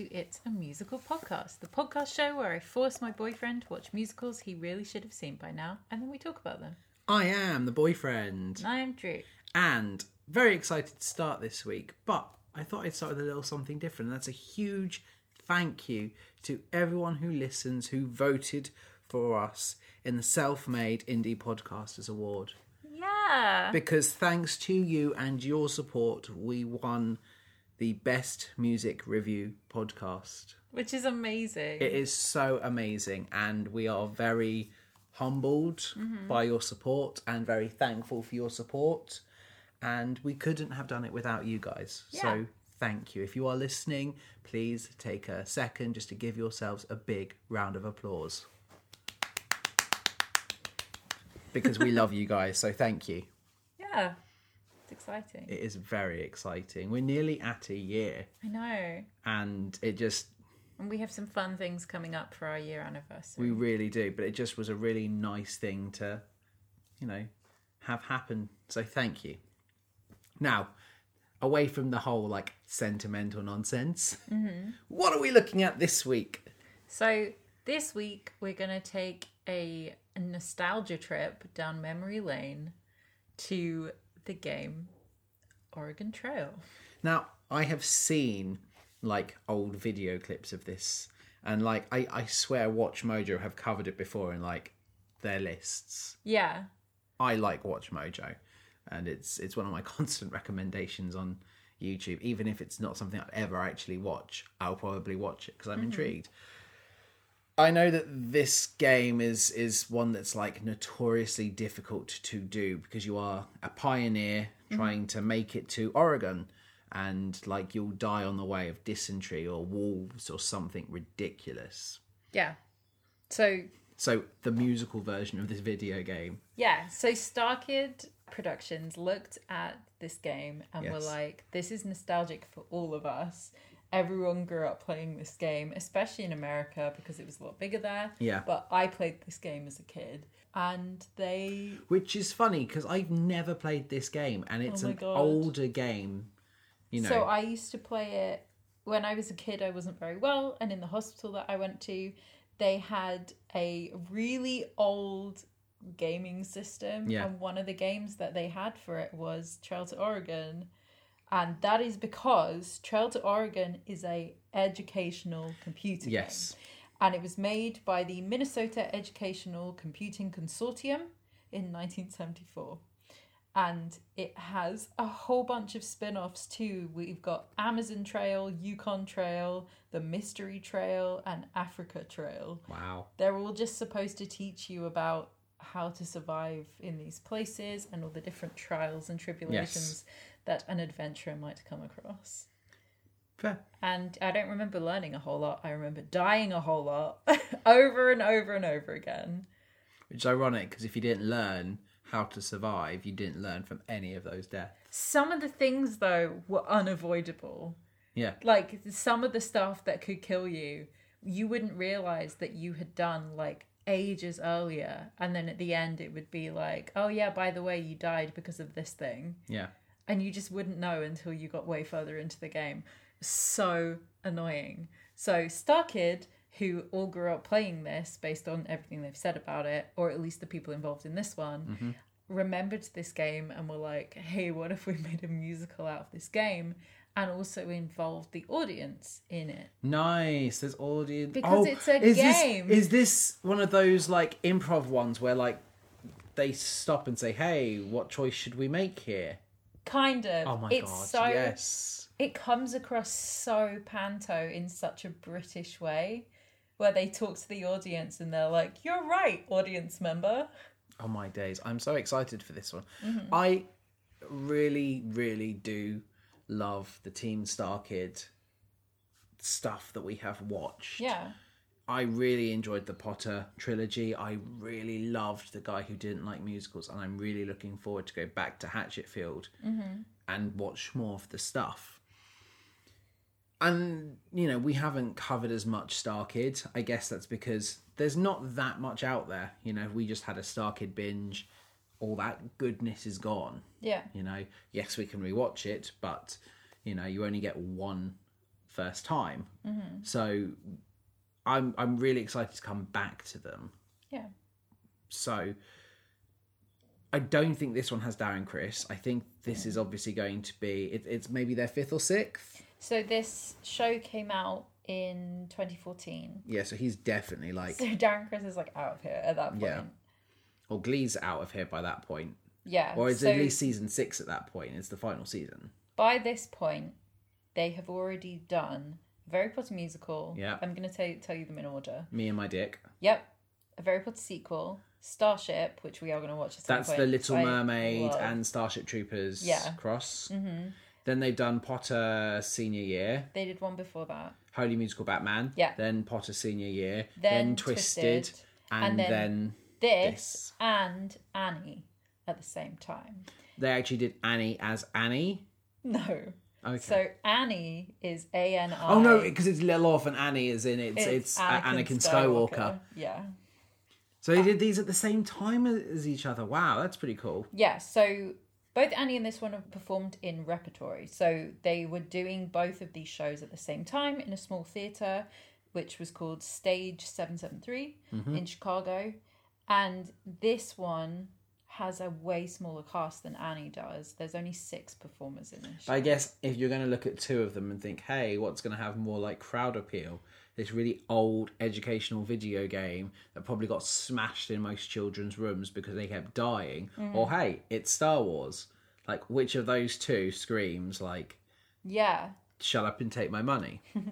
and to It's a Musical Podcast, the podcast show where I force my boyfriend to watch musicals he really should have seen by now, and then we talk about them. I am the boyfriend. I am Drew. And very excited to start this week, but I thought I'd start with a little something different. That's a huge thank you to everyone who listens, who voted for us in the Self Made Indie Podcasters Award. Yeah. Because thanks to you and your support, we won the Best Music Review Podcast. Which is amazing. It is so amazing, and we are very humbled mm-hmm. by your support and very thankful for your support. And we couldn't have done it without you guys. Yeah. So thank you. If you are listening, please take a second just to give yourselves a big round of applause. Because we love you guys, so thank you. yeah. It's exciting. It is very exciting. We're nearly at a year, I know. and it just And we have some fun things coming up for our year anniversary. We really do, but it just was a really nice thing to, you know, have happen. So thank you. Now, away from the whole like sentimental nonsense, mm-hmm. what are we looking at this week? So this week we're going to take a nostalgia trip down memory lane to the game Oregon Trail. Now, I have seen like old video clips of this, and like I, I swear Watch Mojo have covered it before in like their lists. Yeah. I like Watch Mojo, and it's it's one of my constant recommendations on YouTube. Even if it's not something I'd ever actually watch, I'll probably watch it because I'm mm-hmm. intrigued. I know that this game is is one that's like notoriously difficult to do because you are a pioneer mm-hmm. trying to make it to Oregon and like you'll die on the way of dysentery or wolves or something ridiculous. Yeah. So So the musical version of this video game Yeah, so Starkid Productions looked at this game and were like, this is nostalgic for all of us. Everyone grew up playing this game, especially in America because it was a lot bigger there. Yeah. But I played this game as a kid. And they. Which is funny because I've never played this game and it's Oh an God. older game. You know, So I used to play it when I was a kid, I wasn't very well. And in the hospital that I went to, they had a really old gaming system. Yeah. And one of the games that they had for it was Trail to Oregon. And that is because Trail to Oregon is a educational computer yes. game. And it was made by the Minnesota Educational Computing Consortium in 1974 and it has a whole bunch of spin-offs too. We've got Amazon Trail, Yukon Trail, the Mystery Trail, and Africa Trail. Wow. They're all just supposed to teach you about how to survive in these places and all the different trials and tribulations that an adventurer might come across. Fair. And I don't remember learning a whole lot. I remember dying a whole lot over and over and over again. Which is ironic because if you didn't learn how to survive, you didn't learn from any of those deaths. Some of the things though were unavoidable. Yeah. like some of the stuff that could kill you you wouldn't realize that you had done like ages earlier and then at the end it would be like oh yeah by the way you died because of this thing Yeah. And you just wouldn't know until you got way further into the game so annoying so star kid who all grew up playing this based on everything they've said about it or at least the people involved in this one mm-hmm. remembered this game and were like hey what if we made a musical out of this game and also involved the audience in it Nice. There's audience. Because oh, it's a is game. This, is this one of those like improv ones where like they stop and say, "Hey, what choice should we make here?" Kind of Oh my it's god. so yes. it comes across so panto in such a british way where they talk to the audience and they're like you're right audience member Oh my days. I'm so excited for this one. Mm-hmm. I really, really do love the Team Star Kid stuff that we have watched. yeah I really enjoyed the Potter trilogy. I really loved The Guy Who Didn't Like Musicals, and I'm really looking forward to go back to Hatchetfield mm-hmm. and watch more of the stuff. And, you know, we haven't covered as much Star Kid. I guess that's because there's not that much out there. You know, we just had a Star Kid binge. All that goodness is gone. yeah You know, yes, we can rewatch it, but, you know, you only get one first time. Mm-hmm. So I'm I'm really excited to come back to them. Yeah. So I don't think this one has Darren Criss. I think this is obviously going to be it, it's maybe their fifth or sixth. So this show came out in 2014. Yeah, so he's definitely like So Darren Criss is like out of here at that point. Yeah. or Glee's out of here by that point. Yeah. Or it's so at least season six at that point. It's the final season. by this point, they have already done Harry Potter musical. Yeah. I'm going to tell, tell you them in order. Me and my dick. Yep. A Very Potter sequel, Starship, which we are going to watch at some That's point. the Little I Mermaid love. and Starship Troopers Yeah. cross. Mm-hmm. Then they've done Potter senior year, They did one before that. Holy Musical Batman. Yeah. Then Potter senior year. Then Twisted, Twisted, and, and then- then This, This. and Annie at the same time. they actually did Annie as Annie. No. Okay. So Annie is A N I. oh no, because it's Little and Annie, is in it's it's, uh, Anakin, Skywalker. Yeah. So they did these at the same time as each other. Wow, that's pretty cool. Yeah, so both Annie and this one have performed in repertory. So they were doing both of these shows at the same time in a small theatre, which was called Stage 773 Mm-hmm. in Chicago. And this one has a way smaller cast than Annie does. There's only six performers in this. Show. I guess if you're going to look at two of them and think, hey, what's going to have more like crowd appeal? This really old educational video game that probably got smashed in most children's rooms because they kept dying. Mm-hmm. Or hey, it's Star Wars. Like, which of those two screams like, Yeah. shut up and take my money?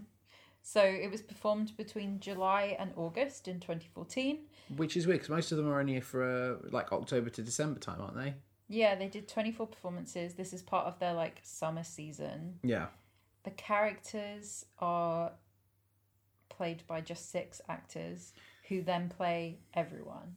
So it was performed between July and August in 2014. Which is weird because most of them are only for uh, like October to December time, aren't they? Yeah, they did 24 performances. This is part of their like summer season. Yeah. The characters are played by just six actors who then play everyone.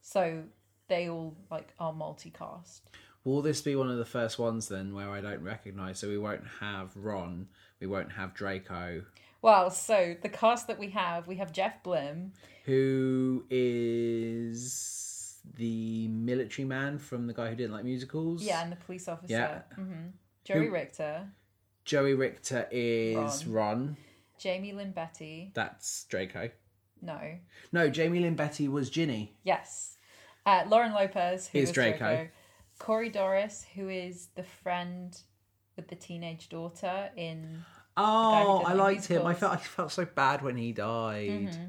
So they all like are multicast. Will this be one of the first ones then where I don't recognise? So we won't have Ron, we won't have Draco, Well, so the cast that we have, we have Jeff Blim. who is the military man from the guy who didn't like musicals. Yeah, and the police officer. Yeah. hmm Joey Who- Richter, Joey Richter is Ron. Jaime Lyn Beatty. That's Draco. No. No, Jaime Lyn Beatty was Ginny. Yes. Uh, Lauren Lopez, who Is is Draco. Draco. Corey Dorris, who is the friend with the teenage daughter in, Oh, I liked him. I felt I felt so bad when he died. Mm-hmm.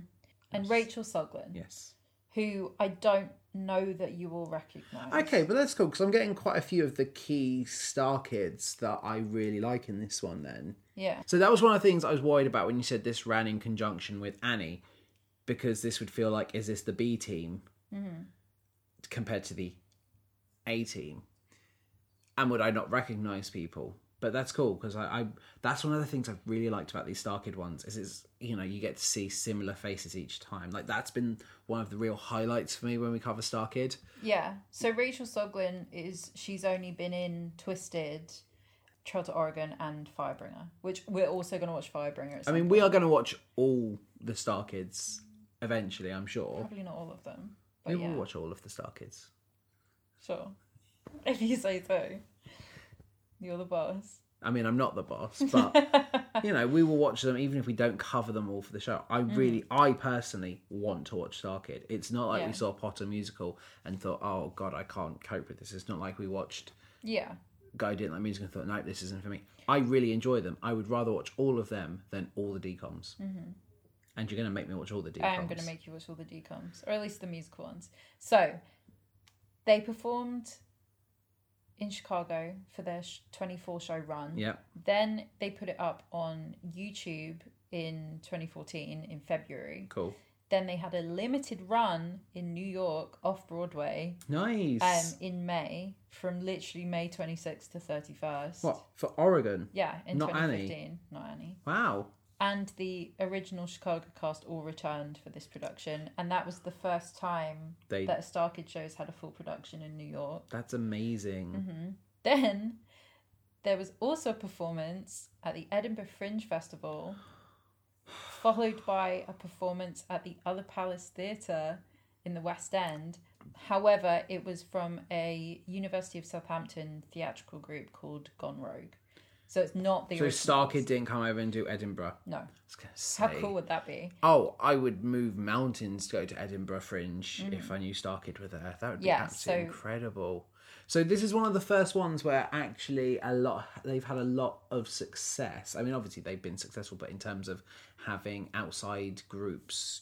and Rachael Soglin, Yes. who I don't know that you will recognise. Okay, but that's cool because I'm getting quite a few of the key star kids that I really like in this one. Then, Yeah. so that was one of the things I was worried about when you said this ran in conjunction with Annie, because this would feel like is this the B team compared to the A team, and would I not recognize people? But that's cool because I, I that's one of the things I've really liked about these Star Kid ones is it's you know you get to see similar faces each time. Like that's been one of the real highlights for me when we cover Star Kid. Yeah. So Rachael Soglin is she's only been in Twisted, Trail to Oregon, and Firebringer, which we're also going to watch Firebringer. I mean, point. we are going to watch all the Star Kids eventually. I'm sure probably not all of them, we but yeah, will watch all of the Star Kids. sure. If you say so, you're the boss. I mean, I'm not the boss, but you know, we will watch them even if we don't cover them all for the show. I really, I personally want to watch Star Kid. It's not like Yeah. we saw Potter musical and thought, oh god, I can't cope with this. It's not like we watched Yeah. Guy Didn't Like Music and thought, no, this isn't for me. I really enjoy them. I would rather watch all of them than all the DCOMs. Mm-hmm. And you're going to make me watch all the DCOMs. I'm going to make you watch all the DCOMs, or at least the musical ones. So, they performed in Chicago for their 24 show run. Yeah, Then they put it up on YouTube in 2014 in February. cool. Then they had a limited run in New York off Broadway Nice. um, in May, from literally May 26th to 31st. what for Oregon? Yeah, in Not Annie? 2015. Not Annie. Wow. And the original Chicago cast all returned for this production, and that was the first time They- that a Star Kid shows had a full production in New York. That's amazing. Mm-hmm. Then there was also a performance at the Edinburgh Fringe Festival, followed by a performance at the Other Palace Theatre in the West End. However, it was from a University of Southampton theatrical group called Gone Rogue. So it's not the So original. Starkid didn't come over and do Edinburgh. No. I was gonna say. How cool would that be? Oh, I would move mountains to go to Edinburgh Fringe if I knew Starkid were there. That would be Mm. Yeah, absolutely so- incredible. So this is one of the first ones where actually a lot they've had a lot of success. I mean, obviously they've been successful, but in terms of having outside groups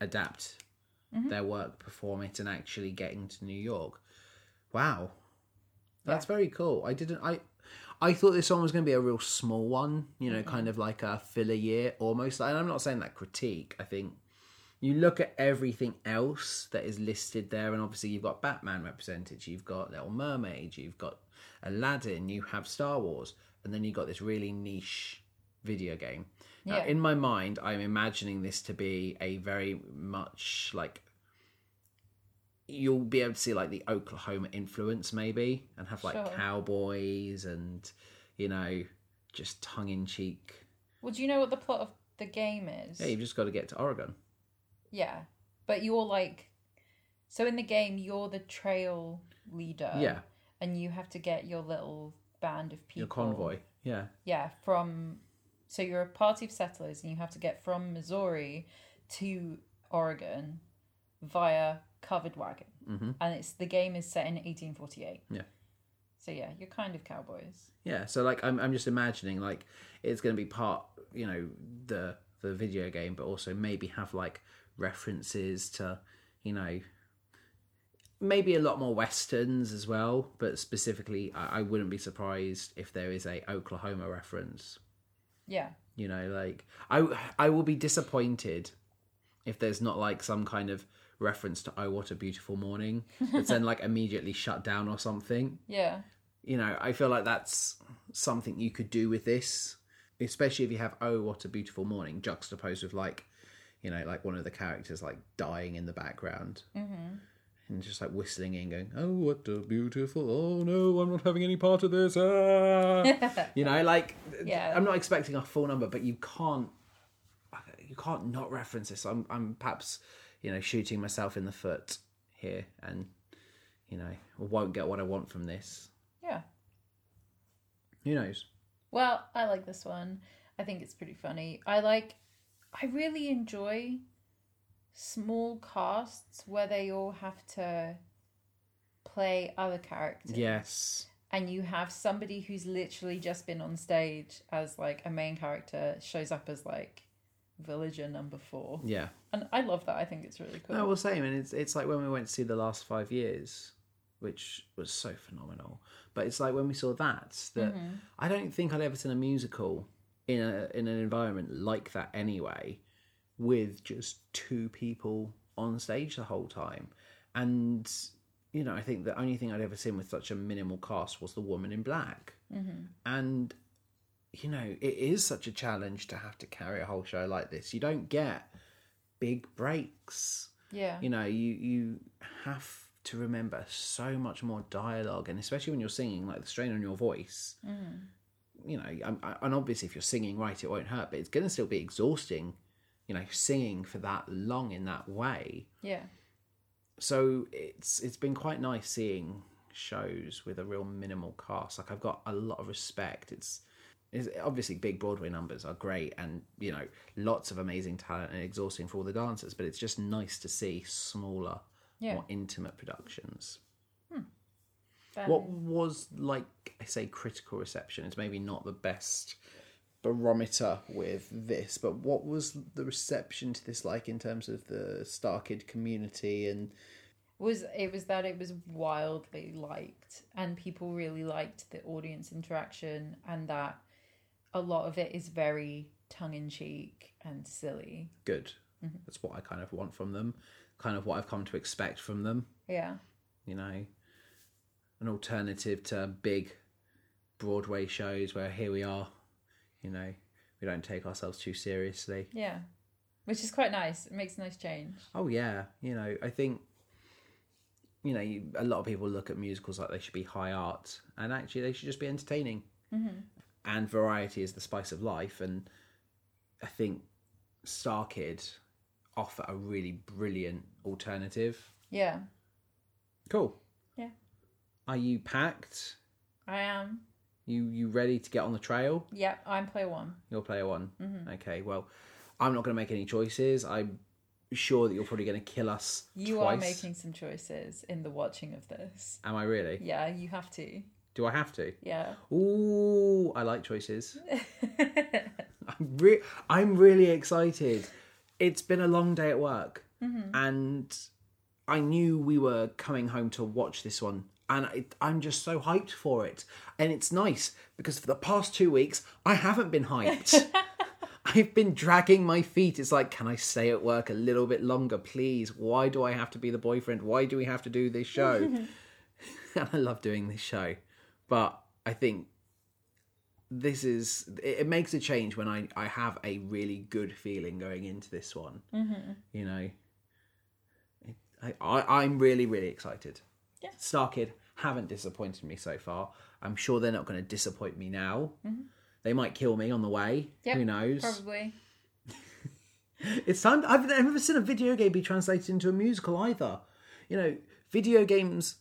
adapt Mm-hmm. their work, perform it, and actually getting to New York. Wow, that's very cool. I didn't. I I thought this one was going to be a real small one. You know, kind of like a filler year almost. And I'm not saying that critique. I think you look at everything else that is listed there, and obviously you've got Batman represented, you've got Little Mermaid, you've got Aladdin, you have Star Wars, and then you've got this really niche video game. Now, Yeah. in my mind, I'm imagining this to be a very much like you'll be able to see like the Oklahoma influence maybe, and have like Sure. cowboys and you know just tongue in cheek. Well, do you know what the plot of the game is? Yeah, you've just got to get to Oregon. Yeah. But you're like so in the game you're the trail leader. Yeah. And you have to get your little band of people. Your convoy. Yeah. Yeah, from so you're a party of settlers and you have to get from Missouri to Oregon via covered wagon. Mhm. And it's the game is set in 1848. Yeah. So yeah, you're kind of cowboys. Yeah, so like I'm I'm just imagining like it's going to be part, you know, the the video game but also maybe have like references to, you know, maybe a lot more westerns as well, but specifically I, I wouldn't be surprised if there is a Oklahoma reference. Yeah. You know, like I I will be disappointed if there's not like some kind of reference to oh what a beautiful morning that's then like immediately shut down or something Yeah. you know, I feel like that's something you could do with this, especially if you have "Oh, what a beautiful morning" juxtaposed with like, you know, like one of the characters like dying in the background, mm-hmm. and just like whistling in, going, "Oh, what a beautiful! Oh no, I'm not having any part of this." Ah. you know, like, Yeah. I'm not expecting a full number, but you can't, you can't not reference this. I'm, I'm perhaps, you know, shooting myself in the foot here, and you know, won't get what I want from this. Yeah. Who knows? Well, I like this one. I think it's pretty funny. I like I really enjoy small casts where they all have to play other characters. Yes. And you have somebody who's literally just been on stage as like a main character shows up as like villager number 4. Yeah. And I love that. I think it's really cool. No, well, same, and it's it's like when we went to see the last five years, which was so phenomenal. But it's like when we saw that that mm-hmm. I don't think I'd ever seen a musical in a in an environment like that anyway, with just two people on stage the whole time, and you know I think the only thing I'd ever seen with such a minimal cast was the Woman in Black, mm-hmm. and you know it is such a challenge to have to carry a whole show like this. You don't get big breaks yeah. you know you you have to remember so much more dialogue and especially when you're singing like the strain on your voice mm-hmm. you know and obviously if you're singing right it won't hurt but it's going to still be exhausting you know singing for that long in that way Yeah. so it's it's been quite nice seeing shows with a real minimal cast like i've got a lot of respect it's it's obviously big broadway numbers are great and you know lots of amazing talent and exhausting for all the dancers but it's just nice to see smaller Yeah. more intimate productions hmm. Fair. what was like i say critical reception it's maybe not the best barometer with this but what was the reception to this like in terms of the starkid community and was it was that it was wildly liked and people really liked the audience interaction and that a lot of it is very tongue-in-cheek and silly good. That's what I kind of want from them, kind of what I've come to expect from them. yeah You know, an alternative to big Broadway shows where here we are, you know, we don't take ourselves too seriously. yeah which is quite nice it makes a nice change Oh yeah, you know, I think you know, you, a lot of people look at musicals like they should be high art, and actually they should just be entertaining. Mm-hmm. And variety is the spice of life, and I think Star Kid offer a really brilliant alternative. yeah Cool. Yeah. Are you packed? i am You you ready to get on the trail? Yeah, I'm player one. You're player one. Mm-hmm. Okay. Well, I'm not going to make any choices. I'm sure that you're probably going to kill us. You twice. are making some choices in the watching of this. Am I really? Yeah, you have to. Do I have to? Yeah. Ooh, I like choices. I'm re- I'm really excited. It's been a long day at work, mm-hmm. and I knew we were coming home to watch this one, and it, I'm just so hyped for it. And it's nice because for the past two weeks I haven't been hyped. I've been dragging my feet. It's like, can I stay at work a little bit longer, please? Why do I have to be the boyfriend? Why do we have to do this show? and I love doing this show, but I think this is it, makes a change when I I have a really good feeling going into this one. Mm-hmm. You know, I, I I'm really really excited. Yeah. Star Kid haven't disappointed me so far. I'm sure they're not going to disappoint me now. They might kill me on the way. Yep, Who knows? Probably. It's time. I've never seen a video game be translated into a musical either. You know, video games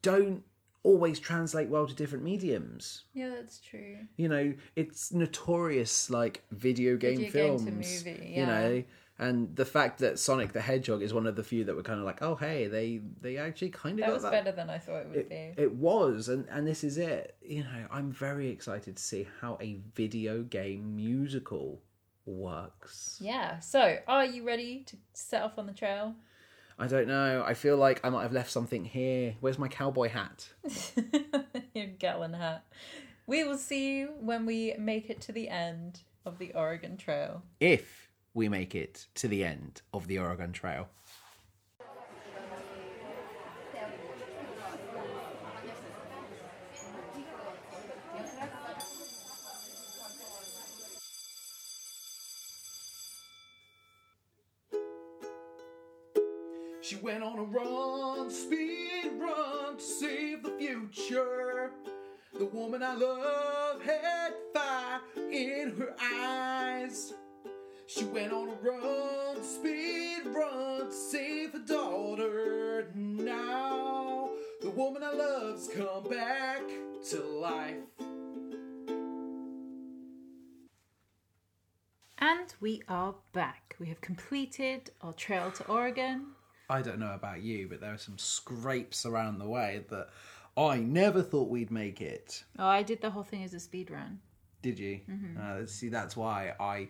don't always translate well to different mediums. Yeah, that's true. You know, it's notorious like video game Video game films. to movie, You know, and the fact that Sonic the Hedgehog is one of the few that were kind of like, oh hey, they they actually kind of That got was that. better than I thought it would be. It, it was, and and this is it. You know, I'm very excited to see how a video game musical works. Yeah. So, are you ready to set off on the trail? I don't know. I feel like I might have left something here. Where's my cowboy hat? Your gallon hat. We will see you when we make it to the end of the Oregon Trail. If we make it to the end of the Oregon Trail. Went on a run, speed run to save the future. The woman I love had fire in her eyes. She went on a run, speed run to save her daughter. Now the woman I love's come back to life. And we are back. We have completed our trail to Oregon. I don't know about you, but there are some scrapes around the way that I never thought we'd make it. Oh, I did the whole thing as a speed run. Did you? Mm-hmm. Uh, see, that's why I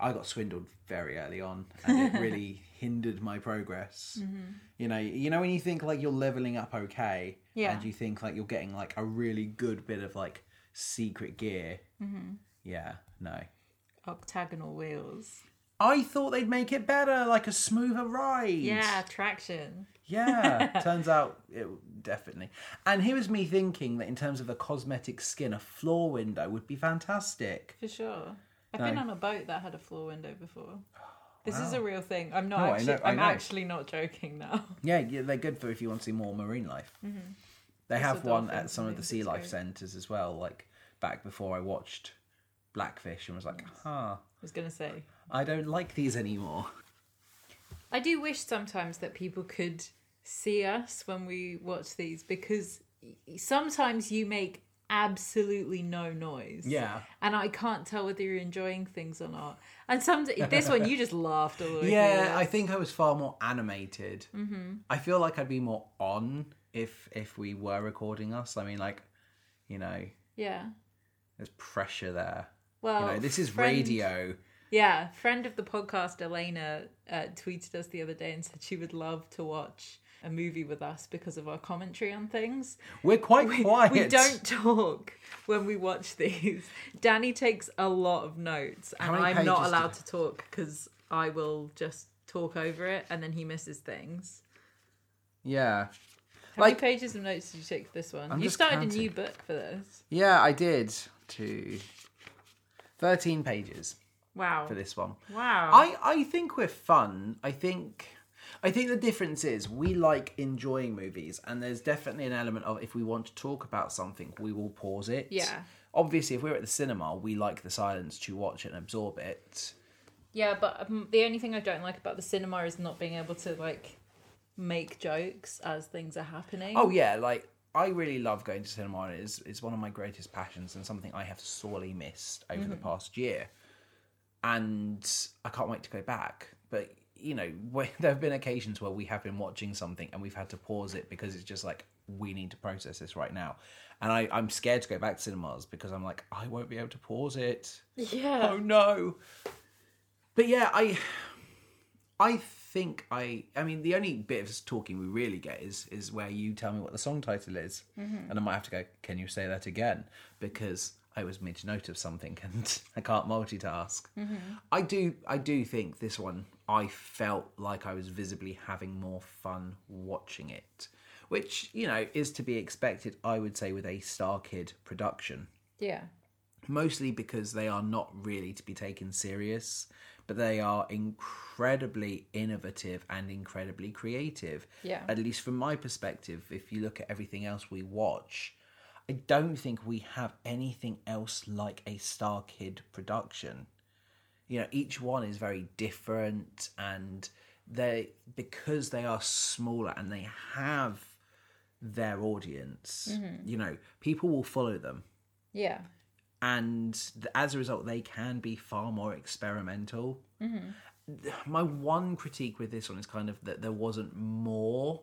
I got swindled very early on, and it really hindered my progress. Mm-hmm. You know, you know when you think like you're leveling up okay, Yeah. and you think like you're getting like a really good bit of like secret gear. Mm-hmm. Yeah, no. Octagonal wheels. I thought they'd make it better, like a smoother ride. Yeah, traction. Yeah, turns out it definitely. And here was me thinking that in terms of a cosmetic skin, a floor window would be fantastic. For sure. I've No. been on a boat that had a floor window before. This is a real thing. I'm not No, I actually know- I I'm know. actually not joking now. Yeah, yeah, they're good for if you want to see more marine life. Mm-hmm. They Also have one at some of the sea life centres as well. Like back before I watched Blackfish and was like, huh, I was gonna say. I don't like these anymore. I do wish sometimes that people could see us when we watch these because sometimes you make absolutely no noise. Yeah. And I can't tell whether you're enjoying things or not. And some this one you just laughed all the way Yeah. I think I was far more animated. Mm-hmm. I feel like I'd be more on if if we were recording us. I mean, like, you know, Yeah. there's pressure there. Well, You know, this is friend- radio. Yeah, friend of the podcast, Elena, uh, tweeted us the other day and said she would love to watch a movie with us because of our commentary on things. We're quite quiet. We don't talk when we watch these. Danny takes a lot of notes, and I'm not allowed to talk because I will just talk over it, and then he misses things. Yeah. How Like- many pages of notes did you take for this one? I'm you started counting. a new book for this. Yeah, I did. To 13 pages Wow! for this one. Wow! I, I think we're fun. I think I think the difference is we like enjoying movies and there's definitely an element of if we want to talk about something, we will pause it. Yeah. Obviously if we're at the cinema, we like the silence to watch it and absorb it. Yeah, but um, the only thing I don't like about the cinema is not being able to like make jokes as things are happening. Oh yeah, like I really love going to cinema. It's it's one of my greatest passions and something I have sorely missed over the past year. And I can't wait to go back. But you know, there have been occasions where we have been watching something and we've had to pause it because it's just like we need to process this right now. And I, I'm scared to go back to cinemas because I'm like, I won't be able to pause it. Yeah. Oh no. But yeah, I I think I I mean the only bit of talking we really get is is where you tell me what the song title is. Mm-hmm. And I might have to go, Can you say that again? Because I was mid note of something and I can't multitask. Mm-hmm. I do I do think this one I felt like I was visibly having more fun watching it. Which, you know, is to be expected, I would say, with a Star Kid production Yeah. mostly because they are not really to be taken serious, but they are incredibly innovative and incredibly creative. Yeah. At least from my perspective, if you look at everything else we watch, I don't think we have anything else like a Star Kid production. You know, each one is very different and they because they are smaller and they have their audience, mm-hmm. you know, people will follow them Yeah. and th- as a result they can be far more experimental mm-hmm. my one critique with this one is kind of that there wasn't more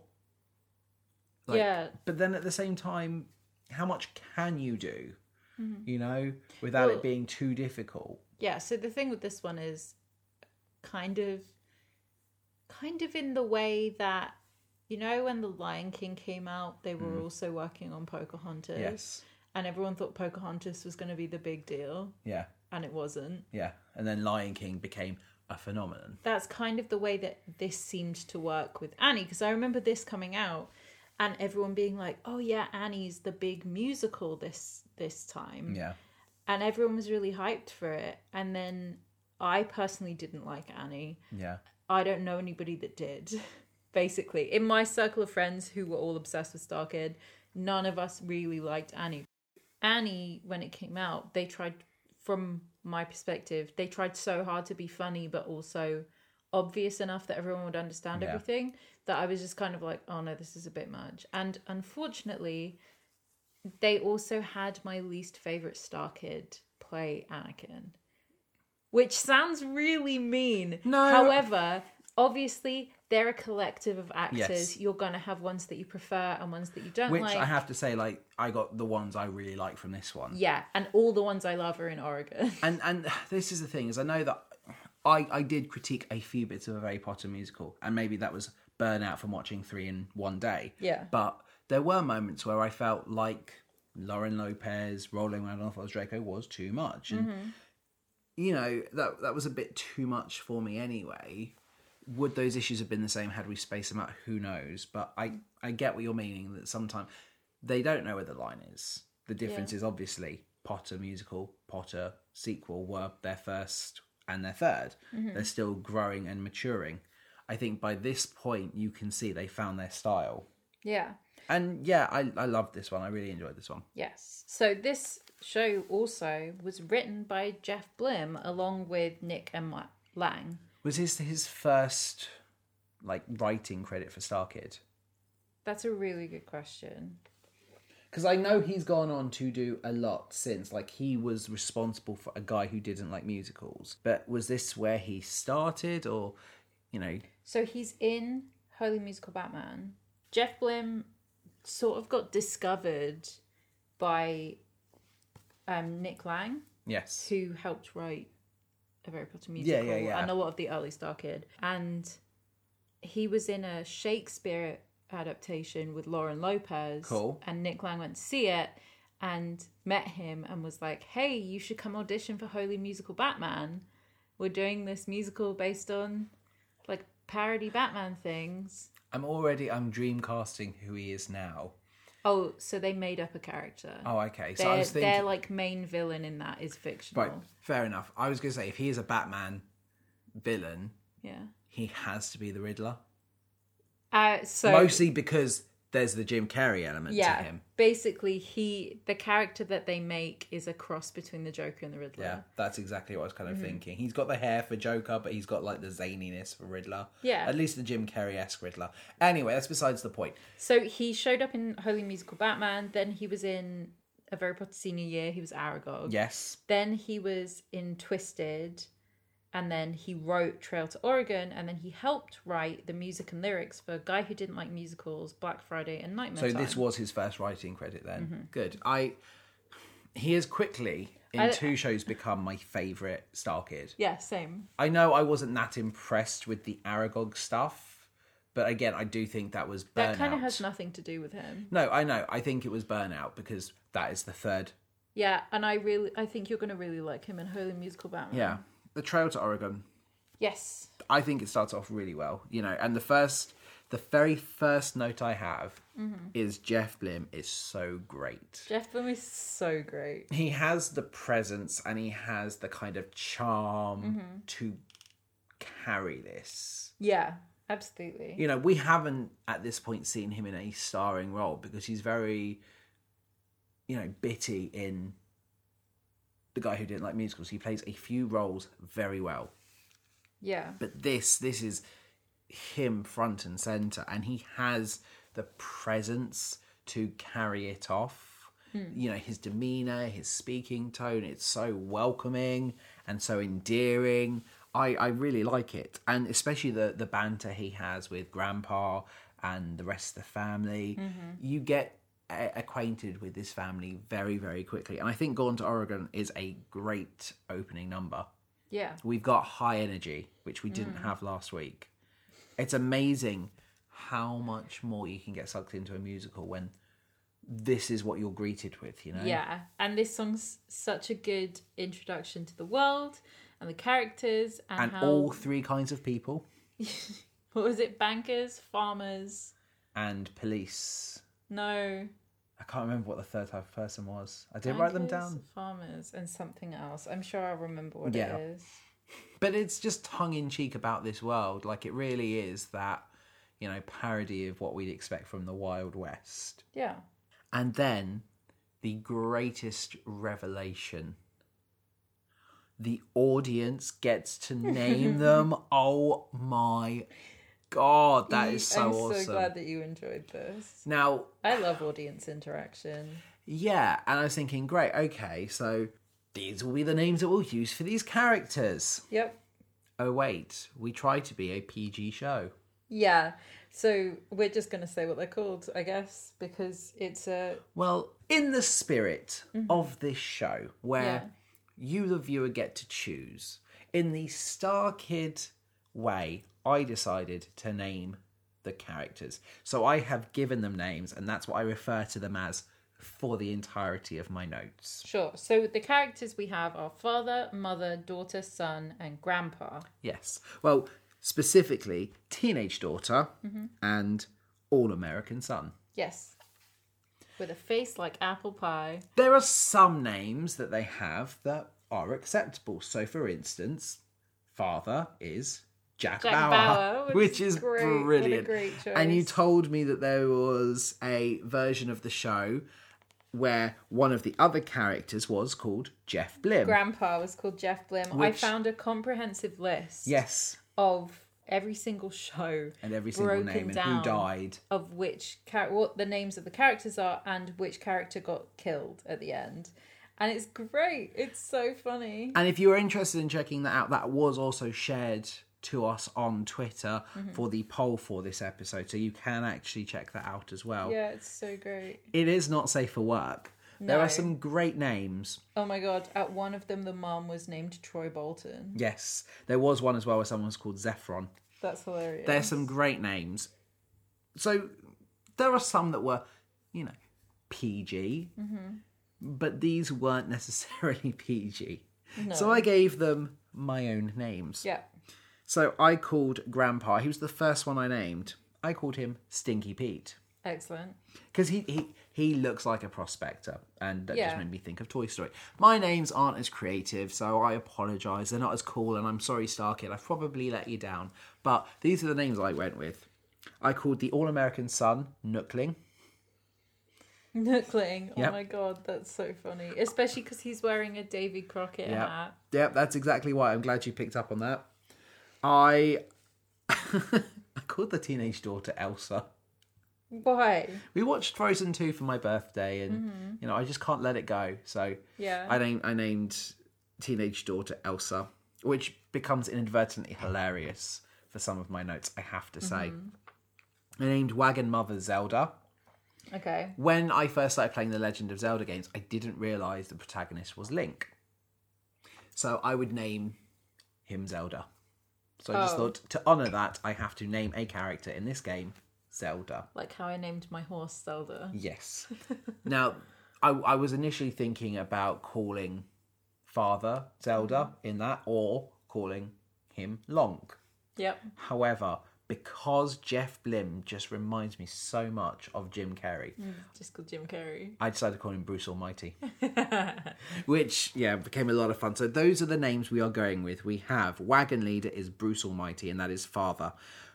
Like, yeah. but then at the same time how much can you do mm-hmm. you know without Well- it being too difficult? Yeah. So the thing with this one is kind of kind of in the way that you know when the Lion King came out, they were mm-hmm. also working on Pocahontas. yes. And everyone thought Pocahontas was going to be the big deal, yeah. And it wasn't. yeah. And then lion king became a phenomenon. That's kind of the way that this seemed to work with Annie because I remember this coming out and everyone being like, "Oh yeah, Annie's the big musical this this time." yeah And everyone was really hyped for it. And then I personally didn't like Annie. yeah I don't know anybody that did. Basically, in my circle of friends who were all obsessed with Star Kid, none of us really liked Annie. Annie, when it came out, they tried, from my perspective, they tried so hard to be funny, but also obvious enough that everyone would understand Yeah. everything that I was just kind of like, oh no, this is a bit much. And unfortunately, they also had my least favorite Star Kid play Anakin, which sounds really mean. No. However, obviously, they're a collective of actors. Yes. You're going to have ones that you prefer and ones that you don't like. which like. i have to say like i got the ones i really like from this one Yeah, and all the ones I love are in Oregon. and and this is the thing is I know that I I did critique a few bits of a Harry Potter musical, and maybe that was burnout from watching three in one day. Yeah. But there were moments where I felt like Lauren Lopez rolling around on Foz Draco was too much, and mm-hmm. you know that that was a bit too much for me anyway. Would those issues have been the same had we spaced them out? Who knows? But I I get what you're meaning that sometimes they don't know where the line is. The difference is obviously Potter musical, Potter sequel were their first and their 3rd they They're still growing and maturing. I think by this point you can see they found their style. yeah. And yeah, I I loved this one. I really enjoyed this one. Yes. So this show also was written by Jeff Blim along with Nick and Matt Lang. Was this his first like writing credit for Star Kid? That's a really good question. Because I know he's gone on to do a lot since. Like he was responsible for a guy who didn't like musicals. But was this where he started, or you know? So he's in Holy Musical Batman. Jeff Blim sort of got discovered by um, Nick Lang, Yes. who helped write a Harry Potter Yeah, musical yeah, yeah. and a lot of the early Star Kid. And he was in a Shakespeare adaptation with Lauren Lopez. Cool. And Nick Lang went to see it and met him and was like, hey, you should come audition for Holy Musical Batman. We're doing this musical based on like parody Batman things. I'm already. I'm dreamcasting who he is now. Oh, so they made up a character. Oh, okay. So their, I was thinking. their like main villain in that is fictional. Right. Fair enough. I was going to say if he is a Batman villain, Yeah. he has to be the Riddler. Uh, so Mostly because there's the Jim Carrey element yeah. to him. Basically, he the character that they make is a cross between the Joker and the Riddler. Yeah, that's exactly what I was kind Mm-hmm. of thinking. He's got the hair for Joker, but he's got like the zaniness for Riddler. Yeah. At least the Jim Carrey esque Riddler. Anyway, that's besides the point. So he showed up in Holy Musical Batman. Then he was in A Very Potter Senior Year. He was Aragog. Yes. Then he was in Twisted, and then he wrote Trail to Oregon, and then he helped write the music and lyrics for a guy who didn't like musicals, Black Friday, and Nightmare So Time. this was his first writing credit then. Mm-hmm. Good. I he has quickly in I- two shows become my favourite Star Kid. yeah, same. I know I wasn't that impressed with the Aragog stuff, but again, I do think that was burnout. That kind of has nothing to do with him. No, I know. I think it was burnout because that is the third. Yeah, and I really, I think you're gonna really like him in Holy Musical Batman. Yeah, the Trail to Oregon. Yes. I think it starts off really well, you know. And the first, the very first note I have Mm-hmm. is Jeff Blim is so great. Jeff Blim is so great. He has the presence and he has the kind of charm Mm-hmm. to carry this. Yeah, absolutely. You know, we haven't at this point seen him in a starring role because he's very, you know, bitty in the guy who didn't like musicals. He plays a few roles very well. Yeah. but this this is him front and center and he has the presence to carry it off hmm. you know his demeanor his speaking tone it's so welcoming and so endearing i i really like it and especially the the banter he has with grandpa and the rest of the family mm-hmm. you get acquainted with this family very very quickly and i think gone to oregon is a great opening number Yeah. We've got high energy, which we didn't mm. have last week. It's amazing how much more you can get sucked into a musical when this is what you're greeted with, you know? Yeah, and this song's such a good introduction to the world and the characters and, And how all three kinds of people what was it? Bankers, farmers. and police. No, I can't remember what the third type of person was. I didn't write them down. Farmers and something else. I'm sure I'll remember what Yeah. it is. But it's just tongue in cheek about this world. Like it really is that, you know, parody of what we'd expect from the Wild West. Yeah. And then the greatest revelation. The audience gets to name them. Oh my god, that is so awesome. I'm awesome. so glad that you enjoyed this. Now, I love audience interaction. yeah, and I was thinking, great, okay, so these will be the names that we'll use for these characters. Yep. Oh wait, we try to be a PG show. Yeah. So we're just gonna say what they're called, I guess, because it's a Well, in the spirit of this show, where Mm-hmm. Yeah. you, the viewer, get to choose, in the Star Kid way, I decided to name the characters. So I have given them names, and that's what I refer to them as for the entirety of my notes. Sure. So the characters we have are father, mother, daughter, son, and grandpa. Yes. Well, specifically, teenage daughter Mm-hmm. and all American son. Yes. With a face like apple pie. There are some names that they have that are acceptable. So, for instance, father is Jack, Jack Bauer, Bauer, which which is great. Brilliant. And you told me that there was a version of the show where one of the other characters was called Jeff Blim. Grandpa was called Jeff Blim. I found a comprehensive list yes, of every single show and every single name and who died. of which char- what the names of the characters are and which character got killed at the end. And it's great. It's so funny. And if you are interested in checking that out, that was also shared to us on Twitter Mm-hmm. for the poll for this episode. So you can actually check that out as well. Yeah, it's so great. It is not safe for work. There are some great names. Oh my god, at one of them the mom was named Troy Bolton. Yes, there was one as well where someone was called Zephron. That's hilarious. There's some great names. So there are some that were, you know, PG, Mm-hmm. but these weren't necessarily PG. So I gave them my own names. Yeah. So I called Grandpa, he was the first one I named. I called him Stinky Pete. Excellent. Because he, he he looks like a prospector, and that Yeah. just made me think of Toy Story. My names aren't as creative, so I apologise. They're not as cool, and I'm sorry, Starkid. I've probably let you down. But these are the names I went with. I called the All American Son Nookling. Nookling. Oh my god, that's so funny. Especially because he's wearing a Davy Crockett Yep. hat. Yep, that's exactly why. I'm glad you picked up on that. I I called the teenage daughter Elsa. Why? We watched Frozen 2 for my birthday and mm-hmm. you know, I just can't let it go. So Yeah. I named I named teenage daughter Elsa, which becomes inadvertently hilarious for some of my notes, I have to say. Mm-hmm. I named Wagon Mother Zelda. Okay. When I first started playing the Legend of Zelda games, I didn't realize the protagonist was Link. So I would name him Zelda. So I just Oh. thought to honor that, I have to name a character in this game Zelda. Like how I named my horse Zelda. Yes. now, I, I was initially thinking about calling Father Zelda mm. in that or calling him Long. Yep. However, because Jeff Blim just reminds me so much of Jim Carrey, mm, Just called Jim Carrey. I decided to call him Bruce Almighty. Which, yeah, became a lot of fun. So those are the names we are going with. We have Wagon Leader is Bruce Almighty, and that is father.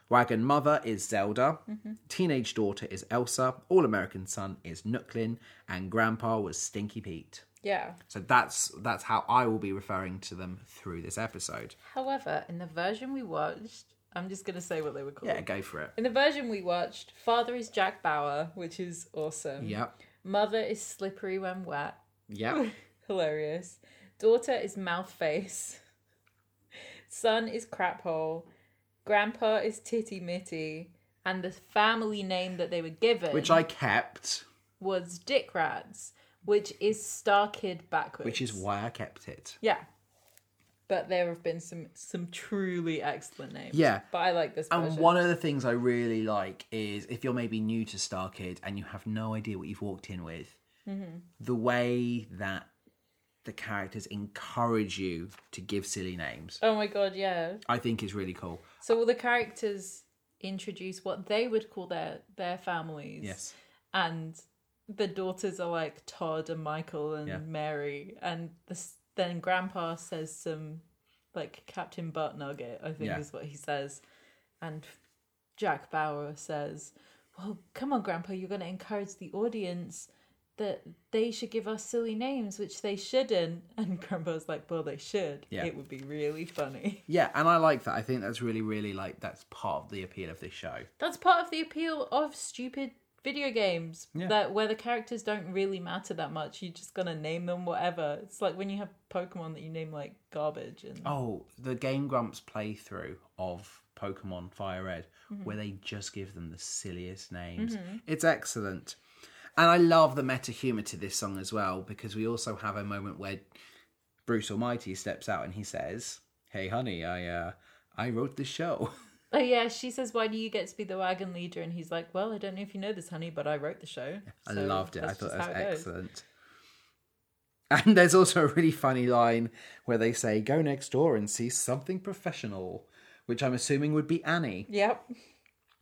Wagon Mother is Zelda. Mm-hmm. Teenage Daughter is Elsa. All American Son is Nookling. And Grandpa was Stinky Pete. Yeah. So that's that's how I will be referring to them through this episode. However, in the version we watched, I'm just gonna say what they were called. Yeah, go for it. In the version we watched, father is Jack Bauer, which is awesome. Yep. Mother is slippery when wet. Yep. Hilarious. Daughter is mouth face. Son is crap hole. Grandpa is titty mitty. And the family name that they were given Which I kept, was Dick Rats, which is Star Kid backwards. which is why I kept it. Yeah. But there have been some some truly excellent names. Yeah. But I like this version. And one of the things I really like is if you're maybe new to Star Kid and you have no idea what you've walked in with, mm-hmm. the way that the characters encourage you to give silly names, Oh my god, yeah. I think is really cool. So all the characters introduce what they would call their their families. Yes. And the daughters are like Todd and Michael and Yeah. Mary, and this, then Grandpa says some like Captain Butt Nugget, I think Yeah. is what he says, and Jack Bauer says, "Well, come on, Grandpa, you're going to encourage the audience." That they should give us silly names, which they shouldn't. And Grandpa's like, well, they should. Yeah. It would be really funny. Yeah, and I like that. I think that's really, really like that's part of the appeal of this show. That's part of the appeal of stupid video games Yeah. that where the characters don't really matter that much. You're just gonna name them whatever. It's like when you have Pokemon that you name like garbage and Oh, the Game Grumps playthrough of Pokemon Fire Red, where they just give them the silliest names. It's excellent. And I love the meta humor to this song as well, because we also have a moment where Bruce Almighty steps out and he says, Hey honey, I uh I wrote this show. Oh yeah, she says, "Why do you get to be the wagon leader?" And he's like, "Well, I don't know if you know this, honey, but I wrote the show." I So loved it. I thought that was it goes." excellent. And there's also a really funny line where they say, Go next door and see something professional, which I'm assuming would be Annie. Yep.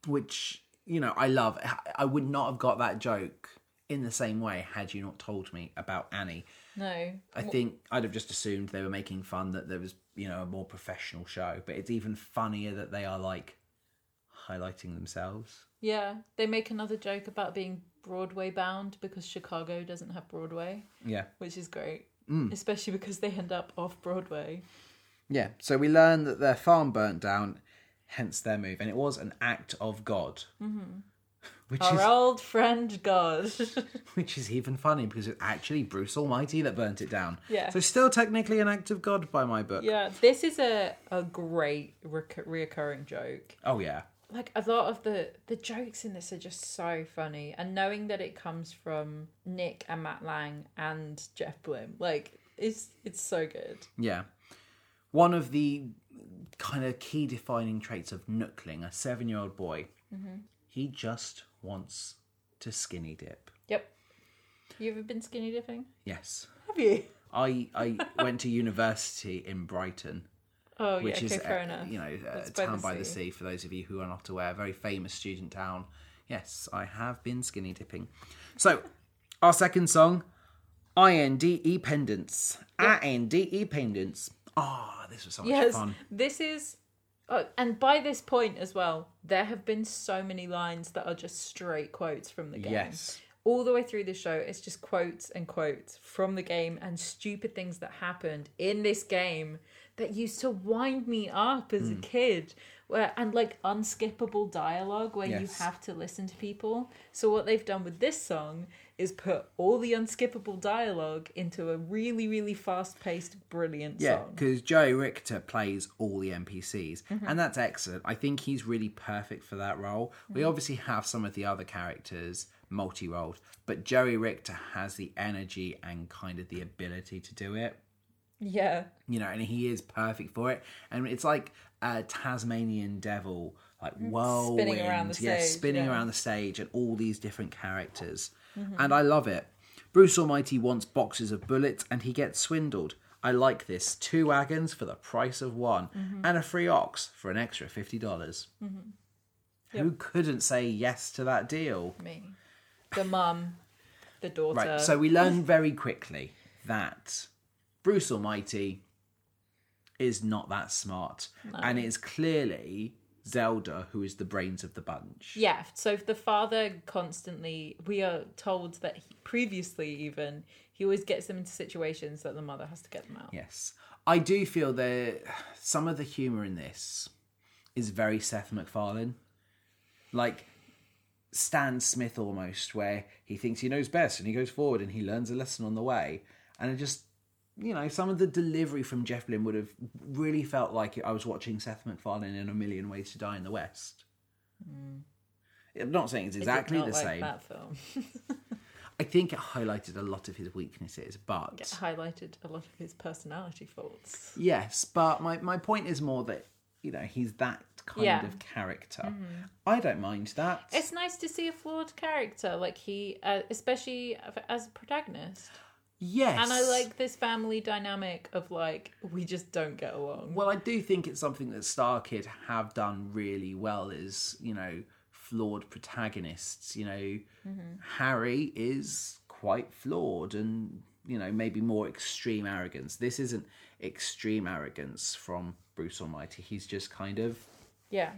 which you know I love. I would not have got that joke in the same way had you not told me about Annie. No. I think I'd have just assumed they were making fun that there was you know a more professional show, but it's even funnier that they are like highlighting themselves. Yeah, they make another joke about being Broadway bound because Chicago doesn't have Broadway, Yeah, which is great. Mm. Especially because they end up off Broadway. yeah. So we learn that their farm burnt down, hence their move, and it was an act of God. Mm-hmm. Which Our is old friend God. which is even funny because it's actually Bruce Almighty that burnt it down. Yeah. So still technically an act of God by my book. Yeah, this is a a great rec- reoccurring joke. Oh yeah. Like a lot of the the jokes in this are just so funny, and knowing that it comes from Nick and Matt Lang and Jeff Blim, like it's it's so good. Yeah. One of the kind of key defining traits of Nookling, a seven year old boy, mm-hmm. he just wants to skinny dip. Yep. You ever been skinny dipping? Yes. Have you? I, I went to university in Brighton, Oh which yeah, okay, is, fair a, enough. you know, a That's by town the by the sea. sea, for those of you who are not aware, a very famous student town. Yes, I have been skinny dipping. So, our second song, INDE Pendants. INDE Pendants. Ah, this was so much Yes, fun. this is, oh, and by this point as well, there have been so many lines that are just straight quotes from the game. Yes. all the way through the show, it's just quotes and quotes from the game and stupid things that happened in this game that used to wind me up as a Hmm. kid. Where and like unskippable dialogue where you have to listen to people. So what they've done with this song is put all the unskippable dialogue into a really, really fast paced, brilliant Yeah, song. because Joey Richter plays all the NPCs, Mm-hmm. and that's excellent. I think he's really perfect for that role. We Mm-hmm. obviously have some of the other characters multi-rolled, but Joey Richter has the energy and kind of the ability to do it. Yeah. You know, and he is perfect for it. And it's like a Tasmanian devil, like whirlwind, Mm-hmm. around the yeah, stage, spinning yeah. around the stage, and all these different characters. Mm-hmm. And I love it. Bruce Almighty wants boxes of bullets, and he gets swindled. I like this. Two wagons for the price of one, Mm-hmm. and a free ox for an extra fifty dollars. Who couldn't say yes to that deal? Me. The mum, the daughter. Right. So we learn very quickly that Bruce Almighty is not that smart, and it's clearly Zelda who is the brains of the bunch. Yeah, so the father constantly, we are told that he, previously even, he always gets them into situations that the mother has to get them out. Yes, I do feel that some of the humor in this is very Seth MacFarlane, like Stan Smith almost, where he thinks he knows best and he goes forward and he learns a lesson on the way, and it just. You know, some of the delivery from Jeff Blim would have really felt like I was watching Seth MacFarlane in A Million Ways to Die in the West. I'm not saying it's it exactly not the like same. That film I think it highlighted a lot of his weaknesses, but It highlighted a lot of his personality faults. Yes, but my, my point is more that, you know, he's that kind Yeah. Mm-hmm. of character. I don't mind that. It's nice to see a flawed character, like he, uh, especially as a protagonist. Yes. And I like this family dynamic of like, we just don't get along. Well, I do think it's something that Star Kid have done really well is, you know, flawed protagonists. You know, mm-hmm. Harry is quite flawed and, you know, maybe more extreme arrogance. This isn't extreme arrogance from Bruce Almighty. He's just kind of Yeah.